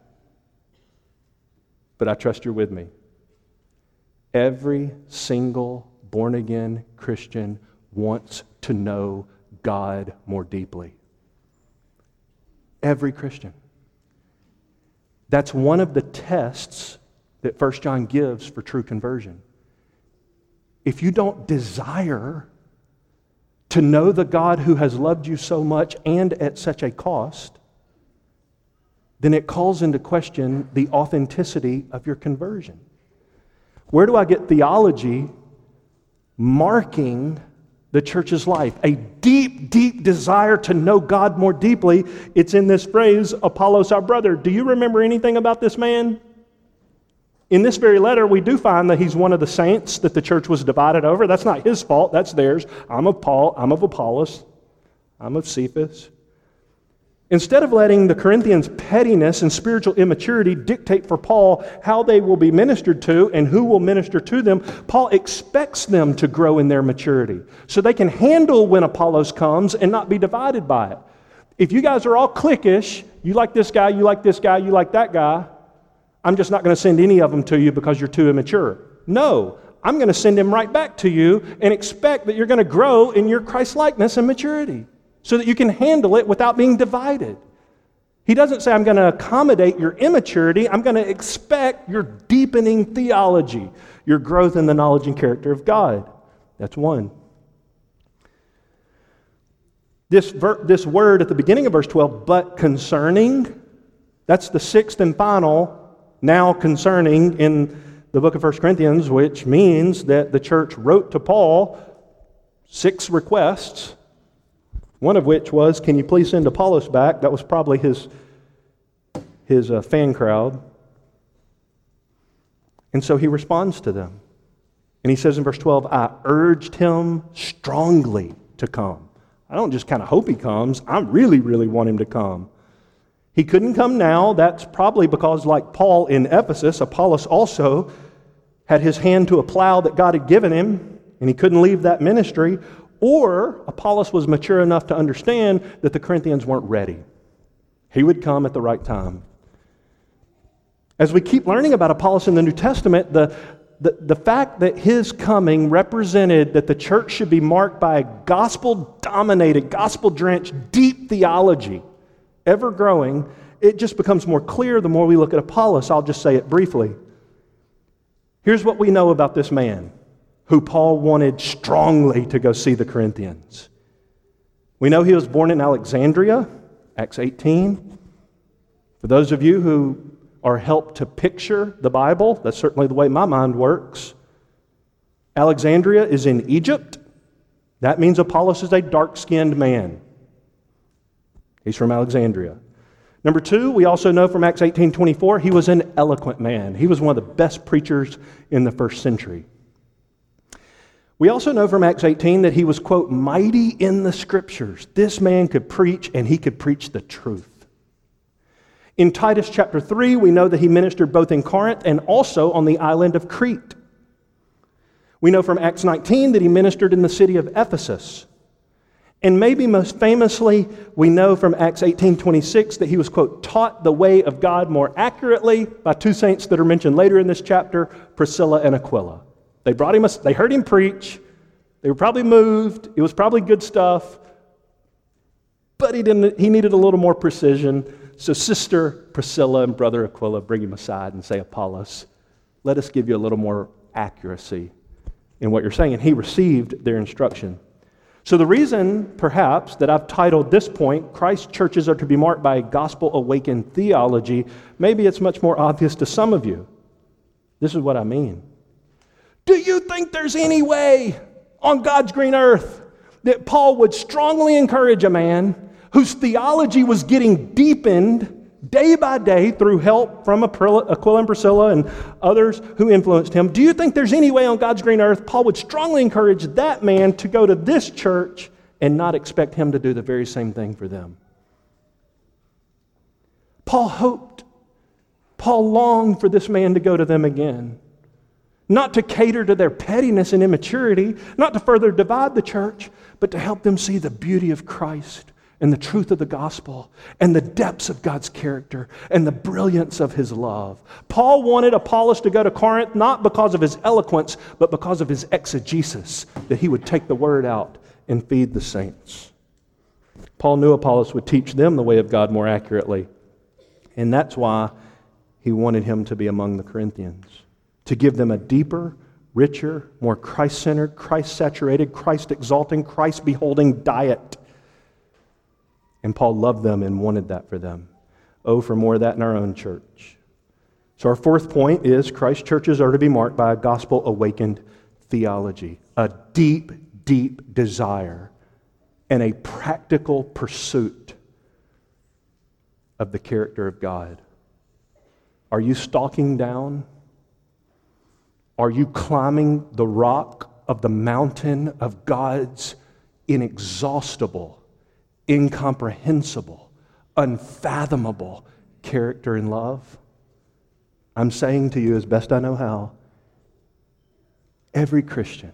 But I trust you're with me. Every single born again Christian wants to know God more deeply. Every Christian. That's one of the tests that 1 John gives for true conversion. If you don't desire to know the God who has loved you so much and at such a cost, then it calls into question the authenticity of your conversion. Where do I get theology marking the church's life. A deep, deep desire to know God more deeply. It's in this phrase, Apollos our brother. Do you remember anything about this man? In this very letter, we do find that he's one of the saints that the church was divided over. That's not his fault, that's theirs. I'm of Paul, I'm of Apollos, I'm of Cephas. Instead of letting the Corinthians' pettiness and spiritual immaturity dictate for Paul how they will be ministered to and who will minister to them, Paul expects them to grow in their maturity so they can handle when Apollos comes and not be divided by it. If you guys are all cliquish, you like this guy, you like this guy, you like that guy, I'm just not going to send any of them to you because you're too immature. No, I'm going to send him right back to you and expect that you're going to grow in your Christ likeness and maturity so that you can handle it without being divided. He doesn't say, I'm going to accommodate your immaturity. I'm going to expect your deepening theology, your growth in the knowledge and character of God. That's one. This, ver- this word at the beginning of verse 12, but concerning, that's the sixth and final, now concerning in the book of 1 Corinthians, which means that the church wrote to Paul six requests one of which was, Can you please send Apollos back? That was probably his, his uh, fan crowd. And so he responds to them. And he says in verse 12, I urged him strongly to come. I don't just kind of hope he comes, I really, really want him to come. He couldn't come now. That's probably because, like Paul in Ephesus, Apollos also had his hand to a plow that God had given him, and he couldn't leave that ministry. Or Apollos was mature enough to understand that the Corinthians weren't ready. He would come at the right time. As we keep learning about Apollos in the New Testament, the, the, the fact that his coming represented that the church should be marked by a gospel dominated, gospel drenched, deep theology, ever growing, it just becomes more clear the more we look at Apollos. I'll just say it briefly. Here's what we know about this man who Paul wanted strongly to go see the Corinthians. We know he was born in Alexandria, Acts 18. For those of you who are helped to picture the Bible, that's certainly the way my mind works. Alexandria is in Egypt. That means Apollos is a dark skinned man. He's from Alexandria. Number two, we also know from Acts 18 24, he was an eloquent man. He was one of the best preachers in the first century. We also know from Acts 18 that he was, quote, mighty in the scriptures. This man could preach and he could preach the truth. In Titus chapter 3, we know that he ministered both in Corinth and also on the island of Crete. We know from Acts 19 that he ministered in the city of Ephesus. And maybe most famously, we know from Acts 18:26 that he was quote taught the way of God more accurately by two saints that are mentioned later in this chapter, Priscilla and Aquila. They brought him a, they heard him preach. They were probably moved. It was probably good stuff. But he didn't he needed a little more precision. So sister Priscilla and brother Aquila bring him aside and say, "Apollos, let us give you a little more accuracy in what you're saying." And he received their instruction. So, the reason, perhaps, that I've titled this point, Christ churches are to be marked by a gospel awakened theology, maybe it's much more obvious to some of you. This is what I mean. Do you think there's any way on God's green earth that Paul would strongly encourage a man whose theology was getting deepened day by day through help from Aquila and Priscilla and others who influenced him. Do you think there's any way on God's green earth Paul would strongly encourage that man to go to this church and not expect him to do the very same thing for them? Paul hoped, Paul longed for this man to go to them again. Not to cater to their pettiness and immaturity, not to further divide the church, but to help them see the beauty of Christ and the truth of the gospel and the depths of God's character and the brilliance of his love. Paul wanted Apollos to go to Corinth not because of his eloquence, but because of his exegesis, that he would take the word out and feed the saints. Paul knew Apollos would teach them the way of God more accurately, and that's why he wanted him to be among the Corinthians, to give them a deeper, richer, more Christ centered, Christ saturated, Christ exalting, Christ beholding diet and Paul loved them and wanted that for them. Oh, for more of that in our own church. So, our fourth point is Christ churches are to be marked by a gospel awakened theology, a deep, deep desire, and a practical pursuit of the character of God. Are you stalking down? Are you climbing the rock of the mountain of God's inexhaustible incomprehensible, unfathomable character and love. I'm saying to you, as best I know how, every Christian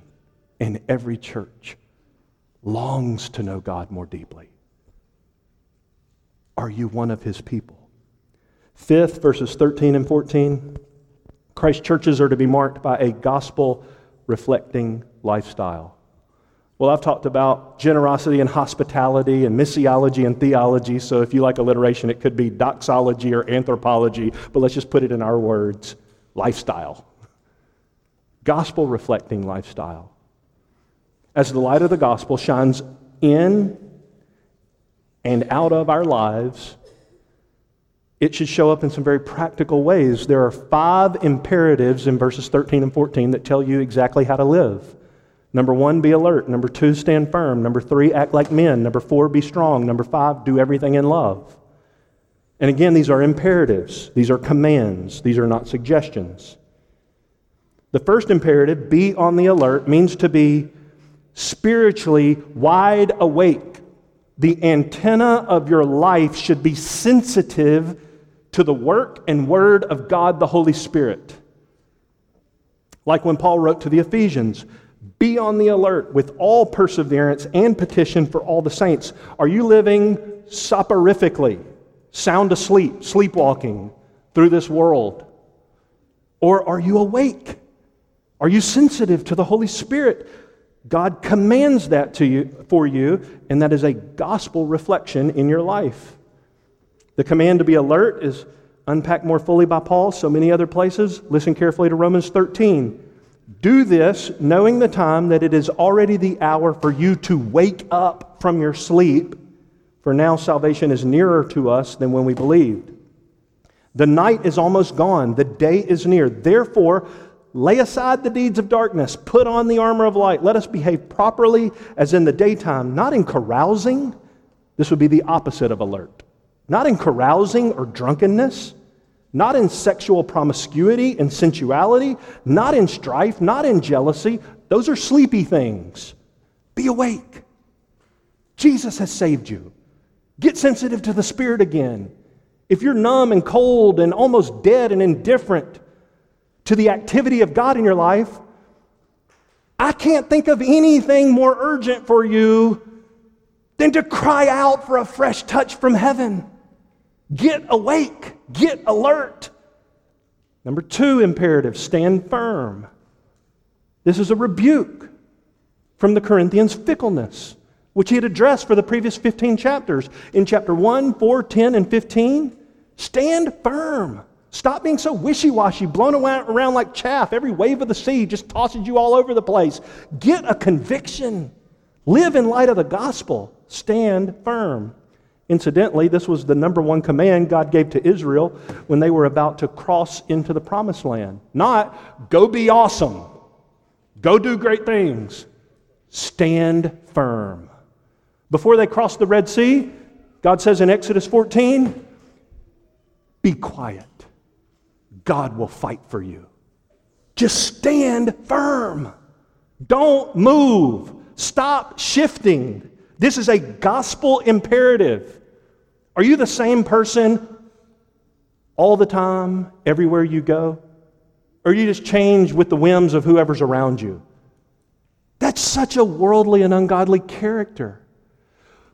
in every church longs to know God more deeply. Are you one of his people? Fifth, verses 13 and 14 Christ churches are to be marked by a gospel reflecting lifestyle. Well, I've talked about generosity and hospitality and missiology and theology. So if you like alliteration, it could be doxology or anthropology, but let's just put it in our words lifestyle. Gospel reflecting lifestyle. As the light of the gospel shines in and out of our lives, it should show up in some very practical ways. There are five imperatives in verses 13 and 14 that tell you exactly how to live. Number one, be alert. Number two, stand firm. Number three, act like men. Number four, be strong. Number five, do everything in love. And again, these are imperatives, these are commands, these are not suggestions. The first imperative, be on the alert, means to be spiritually wide awake. The antenna of your life should be sensitive to the work and word of God the Holy Spirit. Like when Paul wrote to the Ephesians, be on the alert with all perseverance and petition for all the saints. Are you living soporifically, sound asleep, sleepwalking through this world? Or are you awake? Are you sensitive to the Holy Spirit? God commands that to you for you, and that is a gospel reflection in your life. The command to be alert is unpacked more fully by Paul, so many other places. Listen carefully to Romans 13. Do this knowing the time that it is already the hour for you to wake up from your sleep, for now salvation is nearer to us than when we believed. The night is almost gone, the day is near. Therefore, Lay aside the deeds of darkness, put on the armor of light. Let us behave properly as in the daytime, not in carousing. This would be the opposite of alert. Not in carousing or drunkenness, not in sexual promiscuity and sensuality, not in strife, not in jealousy. Those are sleepy things. Be awake. Jesus has saved you. Get sensitive to the Spirit again. If you're numb and cold and almost dead and indifferent, to the activity of God in your life, I can't think of anything more urgent for you than to cry out for a fresh touch from heaven. Get awake, get alert. Number two imperative stand firm. This is a rebuke from the Corinthians' fickleness, which he had addressed for the previous 15 chapters. In chapter 1, 4, 10, and 15, stand firm. Stop being so wishy washy, blown around like chaff. Every wave of the sea just tosses you all over the place. Get a conviction. Live in light of the gospel. Stand firm. Incidentally, this was the number one command God gave to Israel when they were about to cross into the promised land. Not, go be awesome, go do great things. Stand firm. Before they crossed the Red Sea, God says in Exodus 14, be quiet God will fight for you. Just stand firm. Don't move. Stop shifting. This is a gospel imperative. Are you the same person all the time, everywhere you go? Or you just change with the whims of whoever's around you? That's such a worldly and ungodly character.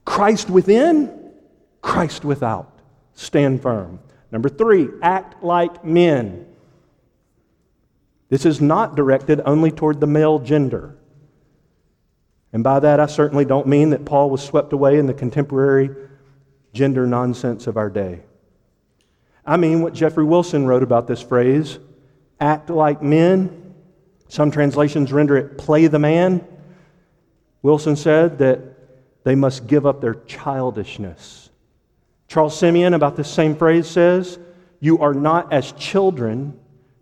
Christ within, Christ without. Stand firm. Number three, act like men. This is not directed only toward the male gender. And by that, I certainly don't mean that Paul was swept away in the contemporary gender nonsense of our day. I mean what Geoffrey Wilson wrote about this phrase act like men. Some translations render it play the man. Wilson said that they must give up their childishness Charles Simeon, about this same phrase, says, You are not as children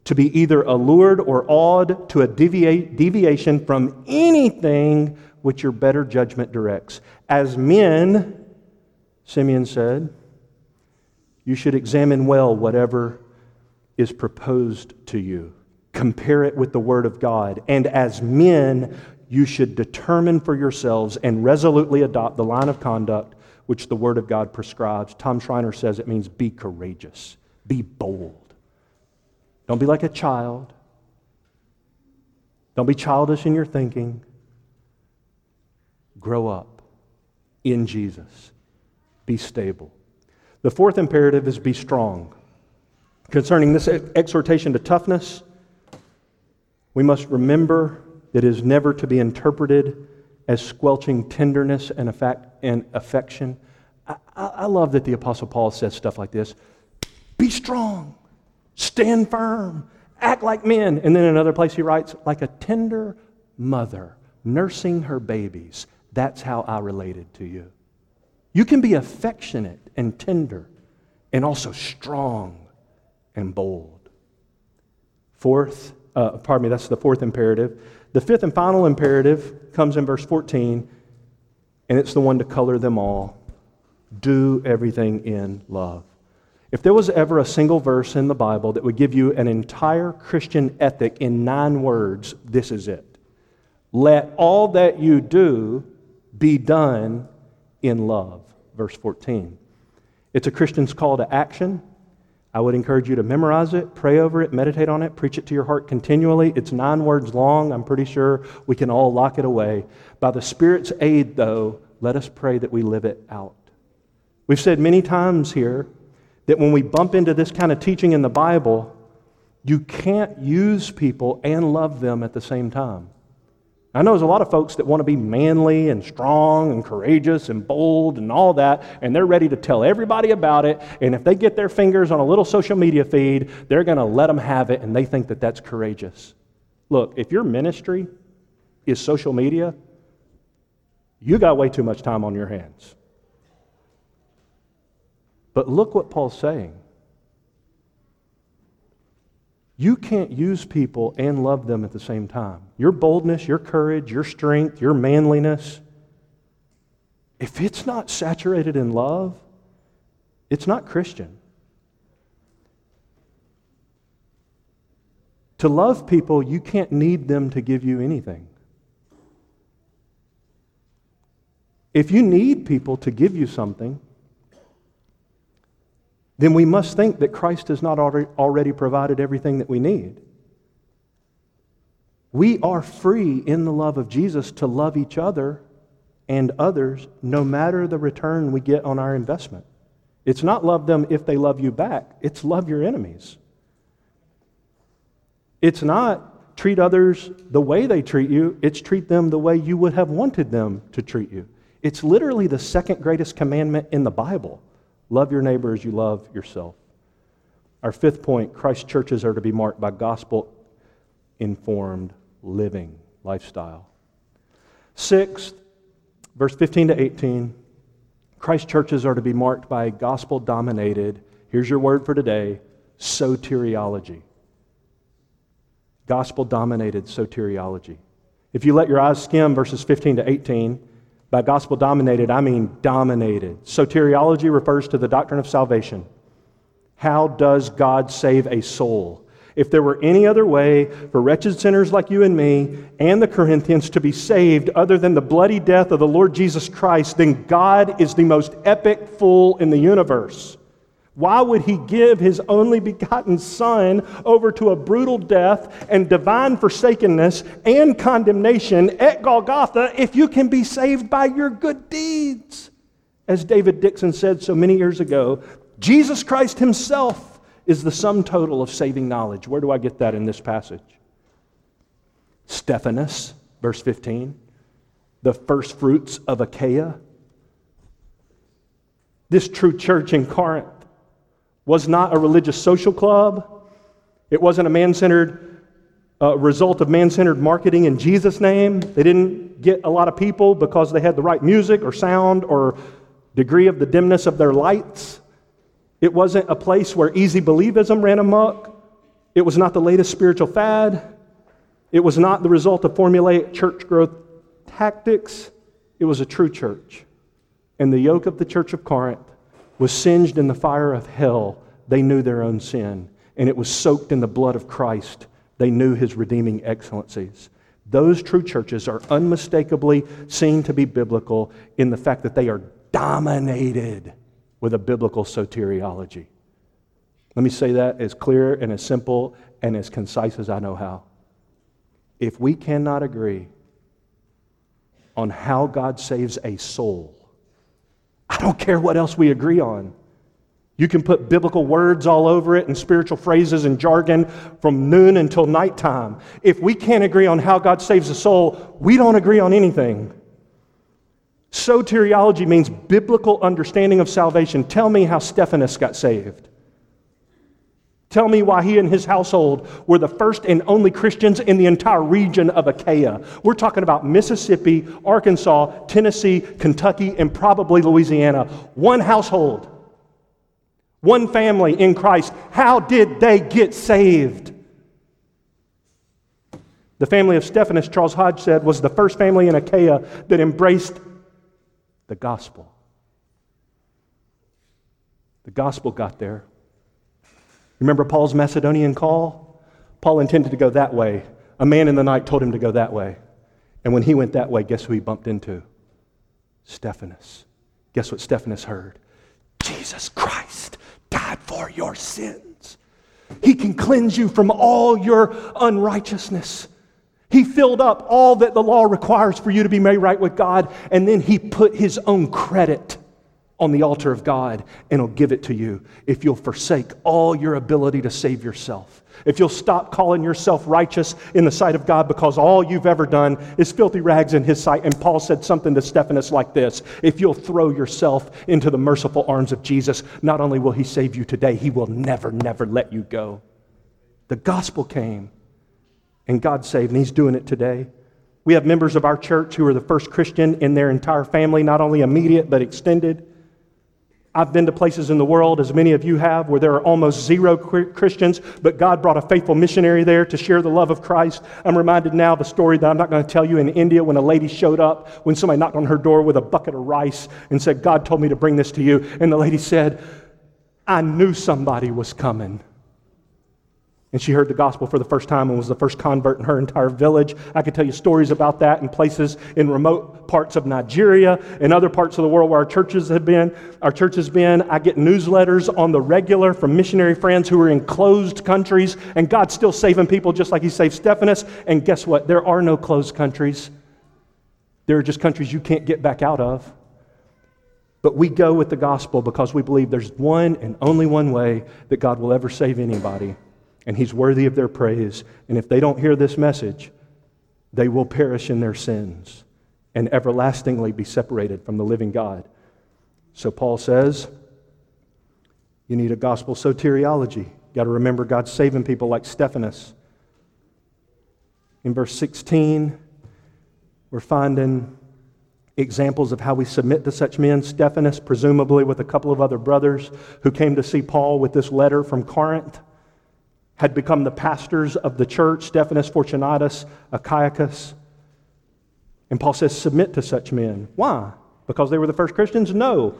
to be either allured or awed to a deviation from anything which your better judgment directs. As men, Simeon said, you should examine well whatever is proposed to you. Compare it with the Word of God. And as men, you should determine for yourselves and resolutely adopt the line of conduct which the Word of God prescribes. Tom Schreiner says it means be courageous, be bold. Don't be like a child. Don't be childish in your thinking. Grow up in Jesus. Be stable. The fourth imperative is be strong. Concerning this exhortation to toughness, we must remember that it is never to be interpreted as squelching tenderness and, and affection. I, I love that the Apostle Paul says stuff like this Be strong, stand firm, act like men. And then in another place he writes, like a tender mother nursing her babies. That's how I related to you. You can be affectionate and tender and also strong and bold. Fourth, uh, pardon me, that's the fourth imperative. The fifth and final imperative comes in verse 14, and it's the one to color them all. Do everything in love. If there was ever a single verse in the Bible that would give you an entire Christian ethic in nine words, this is it. Let all that you do be done in love. Verse 14. It's a Christian's call to action. I would encourage you to memorize it, pray over it, meditate on it, preach it to your heart continually. It's nine words long. I'm pretty sure we can all lock it away. By the Spirit's aid, though, let us pray that we live it out. We've said many times here that when we bump into this kind of teaching in the Bible, you can't use people and love them at the same time. I know there's a lot of folks that want to be manly and strong and courageous and bold and all that, and they're ready to tell everybody about it. And if they get their fingers on a little social media feed, they're going to let them have it, and they think that that's courageous. Look, if your ministry is social media, you got way too much time on your hands. But look what Paul's saying. You can't use people and love them at the same time. Your boldness, your courage, your strength, your manliness, if it's not saturated in love, it's not Christian. To love people, you can't need them to give you anything. If you need people to give you something, then we must think that Christ has not already provided everything that we need. We are free in the love of Jesus to love each other and others no matter the return we get on our investment. It's not love them if they love you back, it's love your enemies. It's not treat others the way they treat you, it's treat them the way you would have wanted them to treat you. It's literally the second greatest commandment in the Bible. Love your neighbor as you love yourself. Our fifth point Christ churches are to be marked by gospel informed living lifestyle. Sixth, verse 15 to 18, Christ churches are to be marked by gospel dominated, here's your word for today, soteriology. Gospel dominated soteriology. If you let your eyes skim verses 15 to 18, by gospel dominated, I mean dominated. Soteriology refers to the doctrine of salvation. How does God save a soul? If there were any other way for wretched sinners like you and me and the Corinthians to be saved other than the bloody death of the Lord Jesus Christ, then God is the most epic fool in the universe. Why would he give his only begotten Son over to a brutal death and divine forsakenness and condemnation at Golgotha if you can be saved by your good deeds? As David Dickson said so many years ago, Jesus Christ himself is the sum total of saving knowledge. Where do I get that in this passage? Stephanas, verse 15, the first fruits of Achaia. This true church in Corinth was not a religious social club. It wasn't a man centered uh, result of man centered marketing in Jesus' name. They didn't get a lot of people because they had the right music or sound or degree of the dimness of their lights. It wasn't a place where easy believism ran amok. It was not the latest spiritual fad. It was not the result of formulaic church growth tactics. It was a true church. And the yoke of the church of Corinth was singed in the fire of hell, they knew their own sin. And it was soaked in the blood of Christ. They knew his redeeming excellencies. Those true churches are unmistakably seen to be biblical in the fact that they are dominated with a biblical soteriology. Let me say that as clear and as simple and as concise as I know how. If we cannot agree on how God saves a soul, I don't care what else we agree on. You can put biblical words all over it and spiritual phrases and jargon from noon until nighttime. If we can't agree on how God saves a soul, we don't agree on anything. Soteriology means biblical understanding of salvation. Tell me how Stephanas got saved. Tell me why he and his household were the first and only Christians in the entire region of Achaia. We're talking about Mississippi, Arkansas, Tennessee, Kentucky, and probably Louisiana. One household, one family in Christ. How did they get saved? The family of Stephanas, Charles Hodge said, was the first family in Achaia that embraced the gospel. The gospel got there Remember Paul's Macedonian call? Paul intended to go that way. A man in the night told him to go that way. And when he went that way, guess who he bumped into? Stephanas. Guess what Stephanas heard? Jesus Christ died for your sins. He can cleanse you from all your unrighteousness. He filled up all that the law requires for you to be made right with God, and then he put his own credit on the altar of God, and he'll give it to you if you'll forsake all your ability to save yourself. If you'll stop calling yourself righteous in the sight of God because all you've ever done is filthy rags in His sight. And Paul said something to Stephanas like this If you'll throw yourself into the merciful arms of Jesus, not only will He save you today, He will never, never let you go. The gospel came and God saved, and He's doing it today. We have members of our church who are the first Christian in their entire family, not only immediate but extended. I've been to places in the world, as many of you have, where there are almost zero Christians, but God brought a faithful missionary there to share the love of Christ. I'm reminded now of a story that I'm not going to tell you in India when a lady showed up, when somebody knocked on her door with a bucket of rice and said, God told me to bring this to you. And the lady said, I knew somebody was coming. And she heard the gospel for the first time and was the first convert in her entire village. I could tell you stories about that in places in remote parts of Nigeria and other parts of the world where our churches have been. Our church has been. I get newsletters on the regular from missionary friends who are in closed countries, and God's still saving people just like He saved Stephanas. And guess what? There are no closed countries, there are just countries you can't get back out of. But we go with the gospel because we believe there's one and only one way that God will ever save anybody and he's worthy of their praise. And if they don't hear this message, they will perish in their sins and everlastingly be separated from the living God. So Paul says, you need a gospel soteriology. You got to remember God's saving people like Stephanas. In verse 16, we're finding examples of how we submit to such men. Stephanas, presumably with a couple of other brothers who came to see Paul with this letter from Corinth had become the pastors of the church Stephanas, Fortunatus, Achaicus. And Paul says, Submit to such men. Why? Because they were the first Christians? No,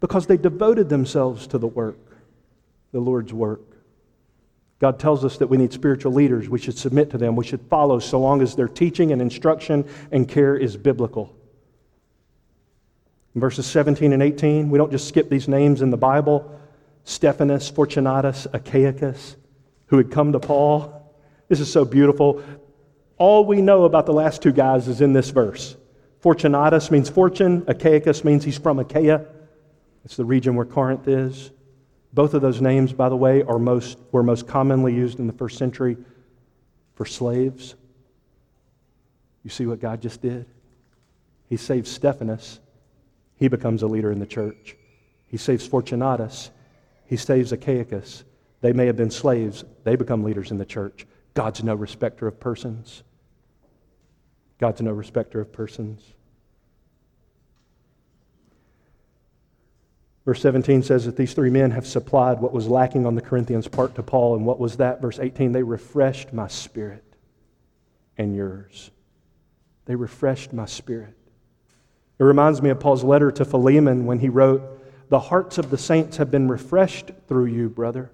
because they devoted themselves to the work, the Lord's work. God tells us that we need spiritual leaders. We should submit to them. We should follow so long as their teaching and instruction and care is biblical. In verses 17 and 18, we don't just skip these names in the Bible Stephanas, Fortunatus, Achaicus who had come to Paul. This is so beautiful. All we know about the last two guys is in this verse. Fortunatus means fortune, Achaicus means he's from Achaia. It's the region where Corinth is. Both of those names, by the way, are most, were most commonly used in the first century for slaves. You see what God just did? He saves Stephanas. He becomes a leader in the church. He saves Fortunatus. He saves Achaicus. They may have been slaves, they become leaders in the church. God's no respecter of persons. God's no respecter of persons. Verse 17 says that these three men have supplied what was lacking on the Corinthians' part to Paul. And what was that? Verse 18 they refreshed my spirit and yours. They refreshed my spirit. It reminds me of Paul's letter to Philemon when he wrote, The hearts of the saints have been refreshed through you, brother.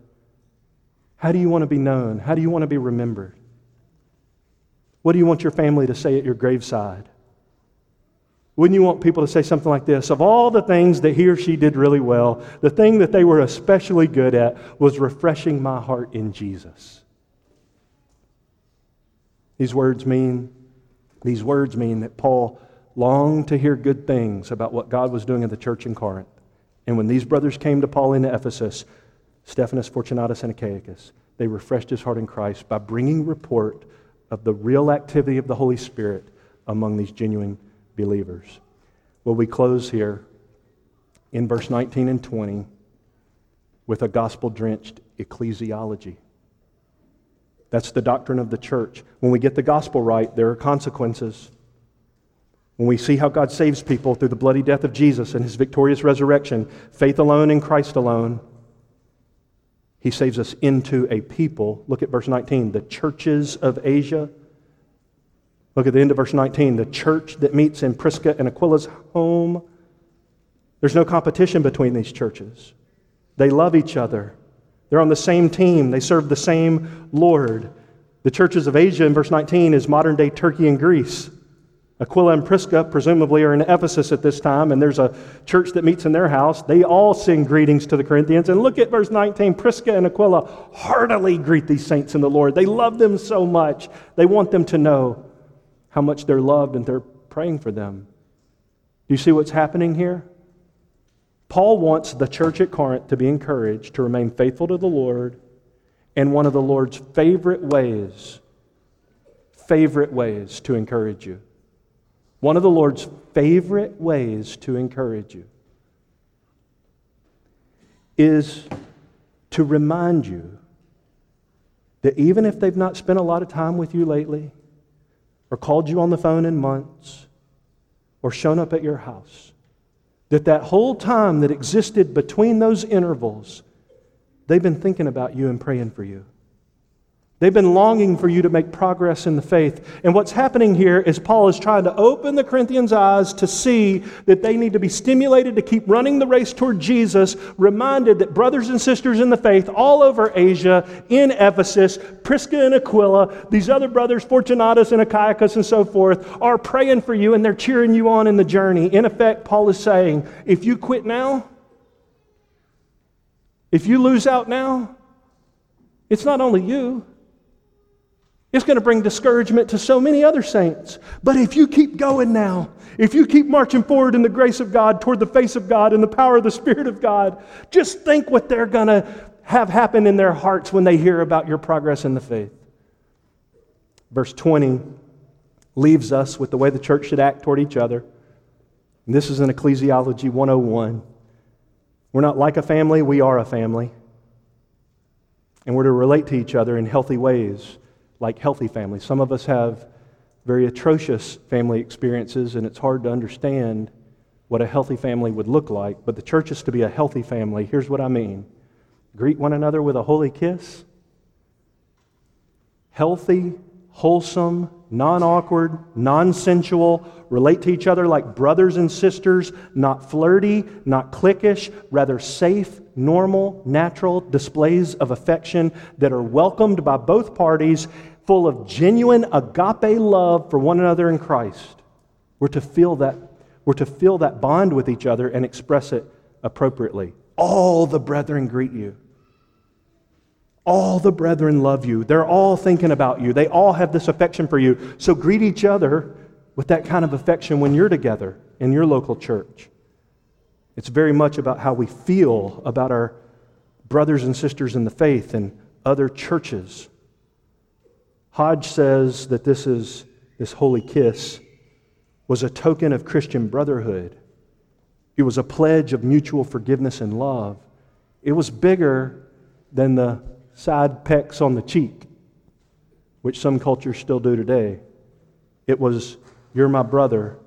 How do you want to be known? How do you want to be remembered? What do you want your family to say at your graveside? Wouldn't you want people to say something like this? Of all the things that he or she did really well, the thing that they were especially good at was refreshing my heart in Jesus. These words mean these words mean that Paul longed to hear good things about what God was doing in the church in Corinth. And when these brothers came to Paul in Ephesus, Stephanas, Fortunatus, and Achaicus. They refreshed his heart in Christ by bringing report of the real activity of the Holy Spirit among these genuine believers. Well, we close here in verse 19 and 20 with a gospel drenched ecclesiology. That's the doctrine of the church. When we get the gospel right, there are consequences. When we see how God saves people through the bloody death of Jesus and his victorious resurrection, faith alone in Christ alone, he saves us into a people. Look at verse 19, the churches of Asia. Look at the end of verse 19, the church that meets in Prisca and Aquila's home. There's no competition between these churches. They love each other. They're on the same team, they serve the same Lord. The churches of Asia in verse 19 is modern day Turkey and Greece. Aquila and Prisca presumably are in Ephesus at this time, and there's a church that meets in their house. They all send greetings to the Corinthians. And look at verse 19 Prisca and Aquila heartily greet these saints in the Lord. They love them so much. They want them to know how much they're loved and they're praying for them. Do you see what's happening here? Paul wants the church at Corinth to be encouraged to remain faithful to the Lord, and one of the Lord's favorite ways, favorite ways to encourage you. One of the Lord's favorite ways to encourage you is to remind you that even if they've not spent a lot of time with you lately, or called you on the phone in months, or shown up at your house, that that whole time that existed between those intervals, they've been thinking about you and praying for you. They've been longing for you to make progress in the faith. And what's happening here is Paul is trying to open the Corinthians' eyes to see that they need to be stimulated to keep running the race toward Jesus, reminded that brothers and sisters in the faith all over Asia, in Ephesus, Prisca and Aquila, these other brothers, Fortunatus and Achaicus and so forth, are praying for you and they're cheering you on in the journey. In effect, Paul is saying, if you quit now, if you lose out now, it's not only you. It's going to bring discouragement to so many other saints. But if you keep going now, if you keep marching forward in the grace of God, toward the face of God, and the power of the Spirit of God, just think what they're going to have happen in their hearts when they hear about your progress in the faith. Verse 20 leaves us with the way the church should act toward each other. And this is in Ecclesiology 101. We're not like a family, we are a family. And we're to relate to each other in healthy ways like healthy families. Some of us have very atrocious family experiences, and it's hard to understand what a healthy family would look like. But the church is to be a healthy family. Here's what I mean greet one another with a holy kiss. Healthy, wholesome, non awkward, non sensual, relate to each other like brothers and sisters, not flirty, not cliquish, rather safe, normal, natural displays of affection that are welcomed by both parties full of genuine agape love for one another in Christ. We're to feel that, we're to feel that bond with each other and express it appropriately. All the brethren greet you. All the brethren love you. They're all thinking about you. They all have this affection for you. So greet each other with that kind of affection when you're together in your local church. It's very much about how we feel about our brothers and sisters in the faith and other churches Hodge says that this is this holy kiss was a token of Christian brotherhood. It was a pledge of mutual forgiveness and love. It was bigger than the side pecks on the cheek, which some cultures still do today. It was, You're my brother.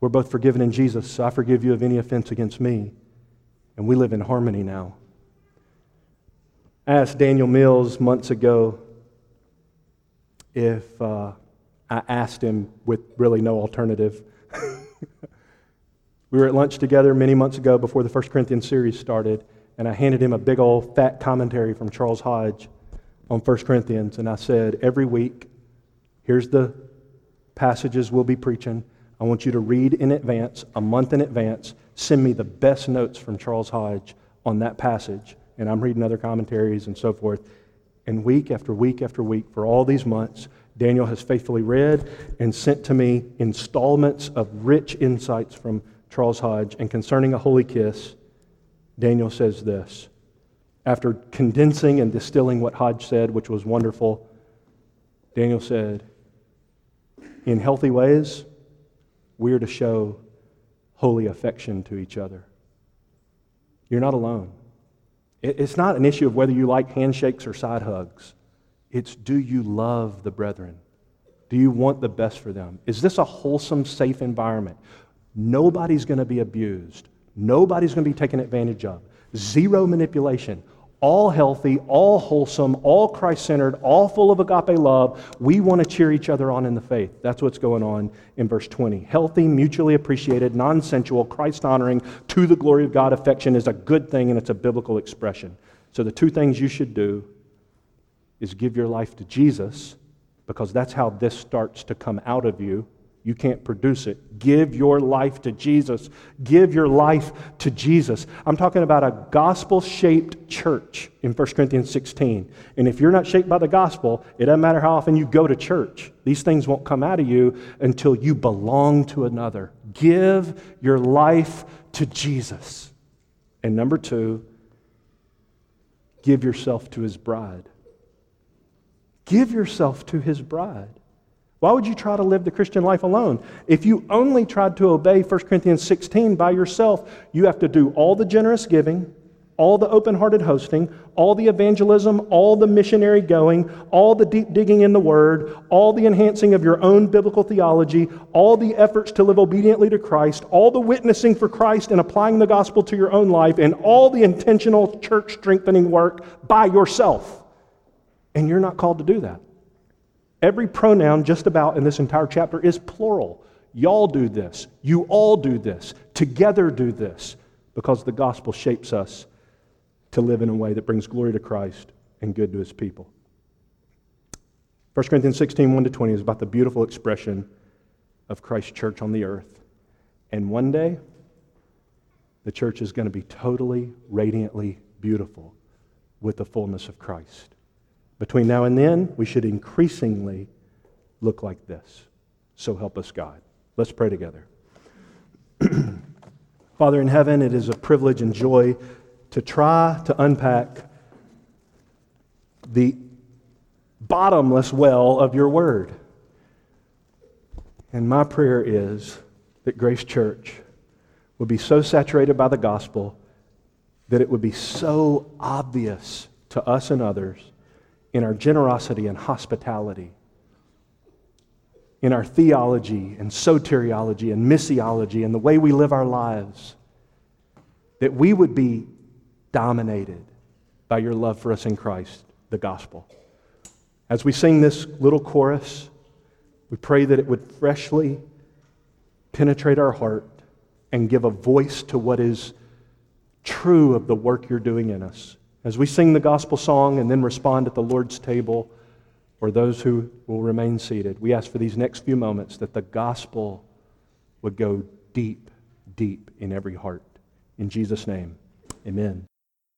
We're both forgiven in Jesus, so I forgive you of any offense against me. And we live in harmony now. I asked Daniel Mills months ago if uh, I asked him with really no alternative. *laughs* we were at lunch together many months ago before the First Corinthians series started, and I handed him a big old fat commentary from Charles Hodge on First Corinthians, and I said, Every week, here's the passages we'll be preaching. I want you to read in advance, a month in advance. Send me the best notes from Charles Hodge on that passage. And I'm reading other commentaries and so forth. And week after week after week, for all these months, Daniel has faithfully read and sent to me installments of rich insights from Charles Hodge. And concerning a holy kiss, Daniel says this. After condensing and distilling what Hodge said, which was wonderful, Daniel said, In healthy ways, we are to show holy affection to each other. You're not alone. It's not an issue of whether you like handshakes or side hugs. It's do you love the brethren? Do you want the best for them? Is this a wholesome, safe environment? Nobody's going to be abused. Nobody's going to be taken advantage of. Zero manipulation. All healthy, all wholesome, all Christ centered, all full of agape love. We want to cheer each other on in the faith. That's what's going on in verse 20. Healthy, mutually appreciated, non sensual, Christ honoring, to the glory of God affection is a good thing and it's a biblical expression. So the two things you should do is give your life to Jesus because that's how this starts to come out of you you can't produce it. Give your life to Jesus. Give your life to Jesus. I'm talking about a gospel shaped church in 1 Corinthians 16. And if you're not shaped by the gospel, it doesn't matter how often you go to church. These things won't come out of you until you belong to another. Give your life to Jesus. And number two, give yourself to his bride. Give yourself to his bride. Why would you try to live the Christian life alone? If you only tried to obey 1 Corinthians 16 by yourself, you have to do all the generous giving, all the open hearted hosting, all the evangelism, all the missionary going, all the deep digging in the Word, all the enhancing of your own biblical theology, all the efforts to live obediently to Christ, all the witnessing for Christ and applying the gospel to your own life, and all the intentional church strengthening work by yourself. And you're not called to do that. Every pronoun, just about in this entire chapter, is plural. Y'all do this. You all do this. Together do this. Because the gospel shapes us to live in a way that brings glory to Christ and good to his people. 1 Corinthians 16, 1 to 20 is about the beautiful expression of Christ's church on the earth. And one day, the church is going to be totally, radiantly beautiful with the fullness of Christ. Between now and then, we should increasingly look like this. So help us, God. Let's pray together. *clears throat* Father in heaven, it is a privilege and joy to try to unpack the bottomless well of your word. And my prayer is that Grace Church would be so saturated by the gospel that it would be so obvious to us and others in our generosity and hospitality, in our theology and soteriology and missiology and the way we live our lives, that we would be dominated by your love for us in Christ, the gospel. As we sing this little chorus, we pray that it would freshly penetrate our heart and give a voice to what is true of the work you're doing in us. As we sing the gospel song and then respond at the Lord's table, or those who will remain seated, we ask for these next few moments that the gospel would go deep, deep in every heart. In Jesus' name, amen.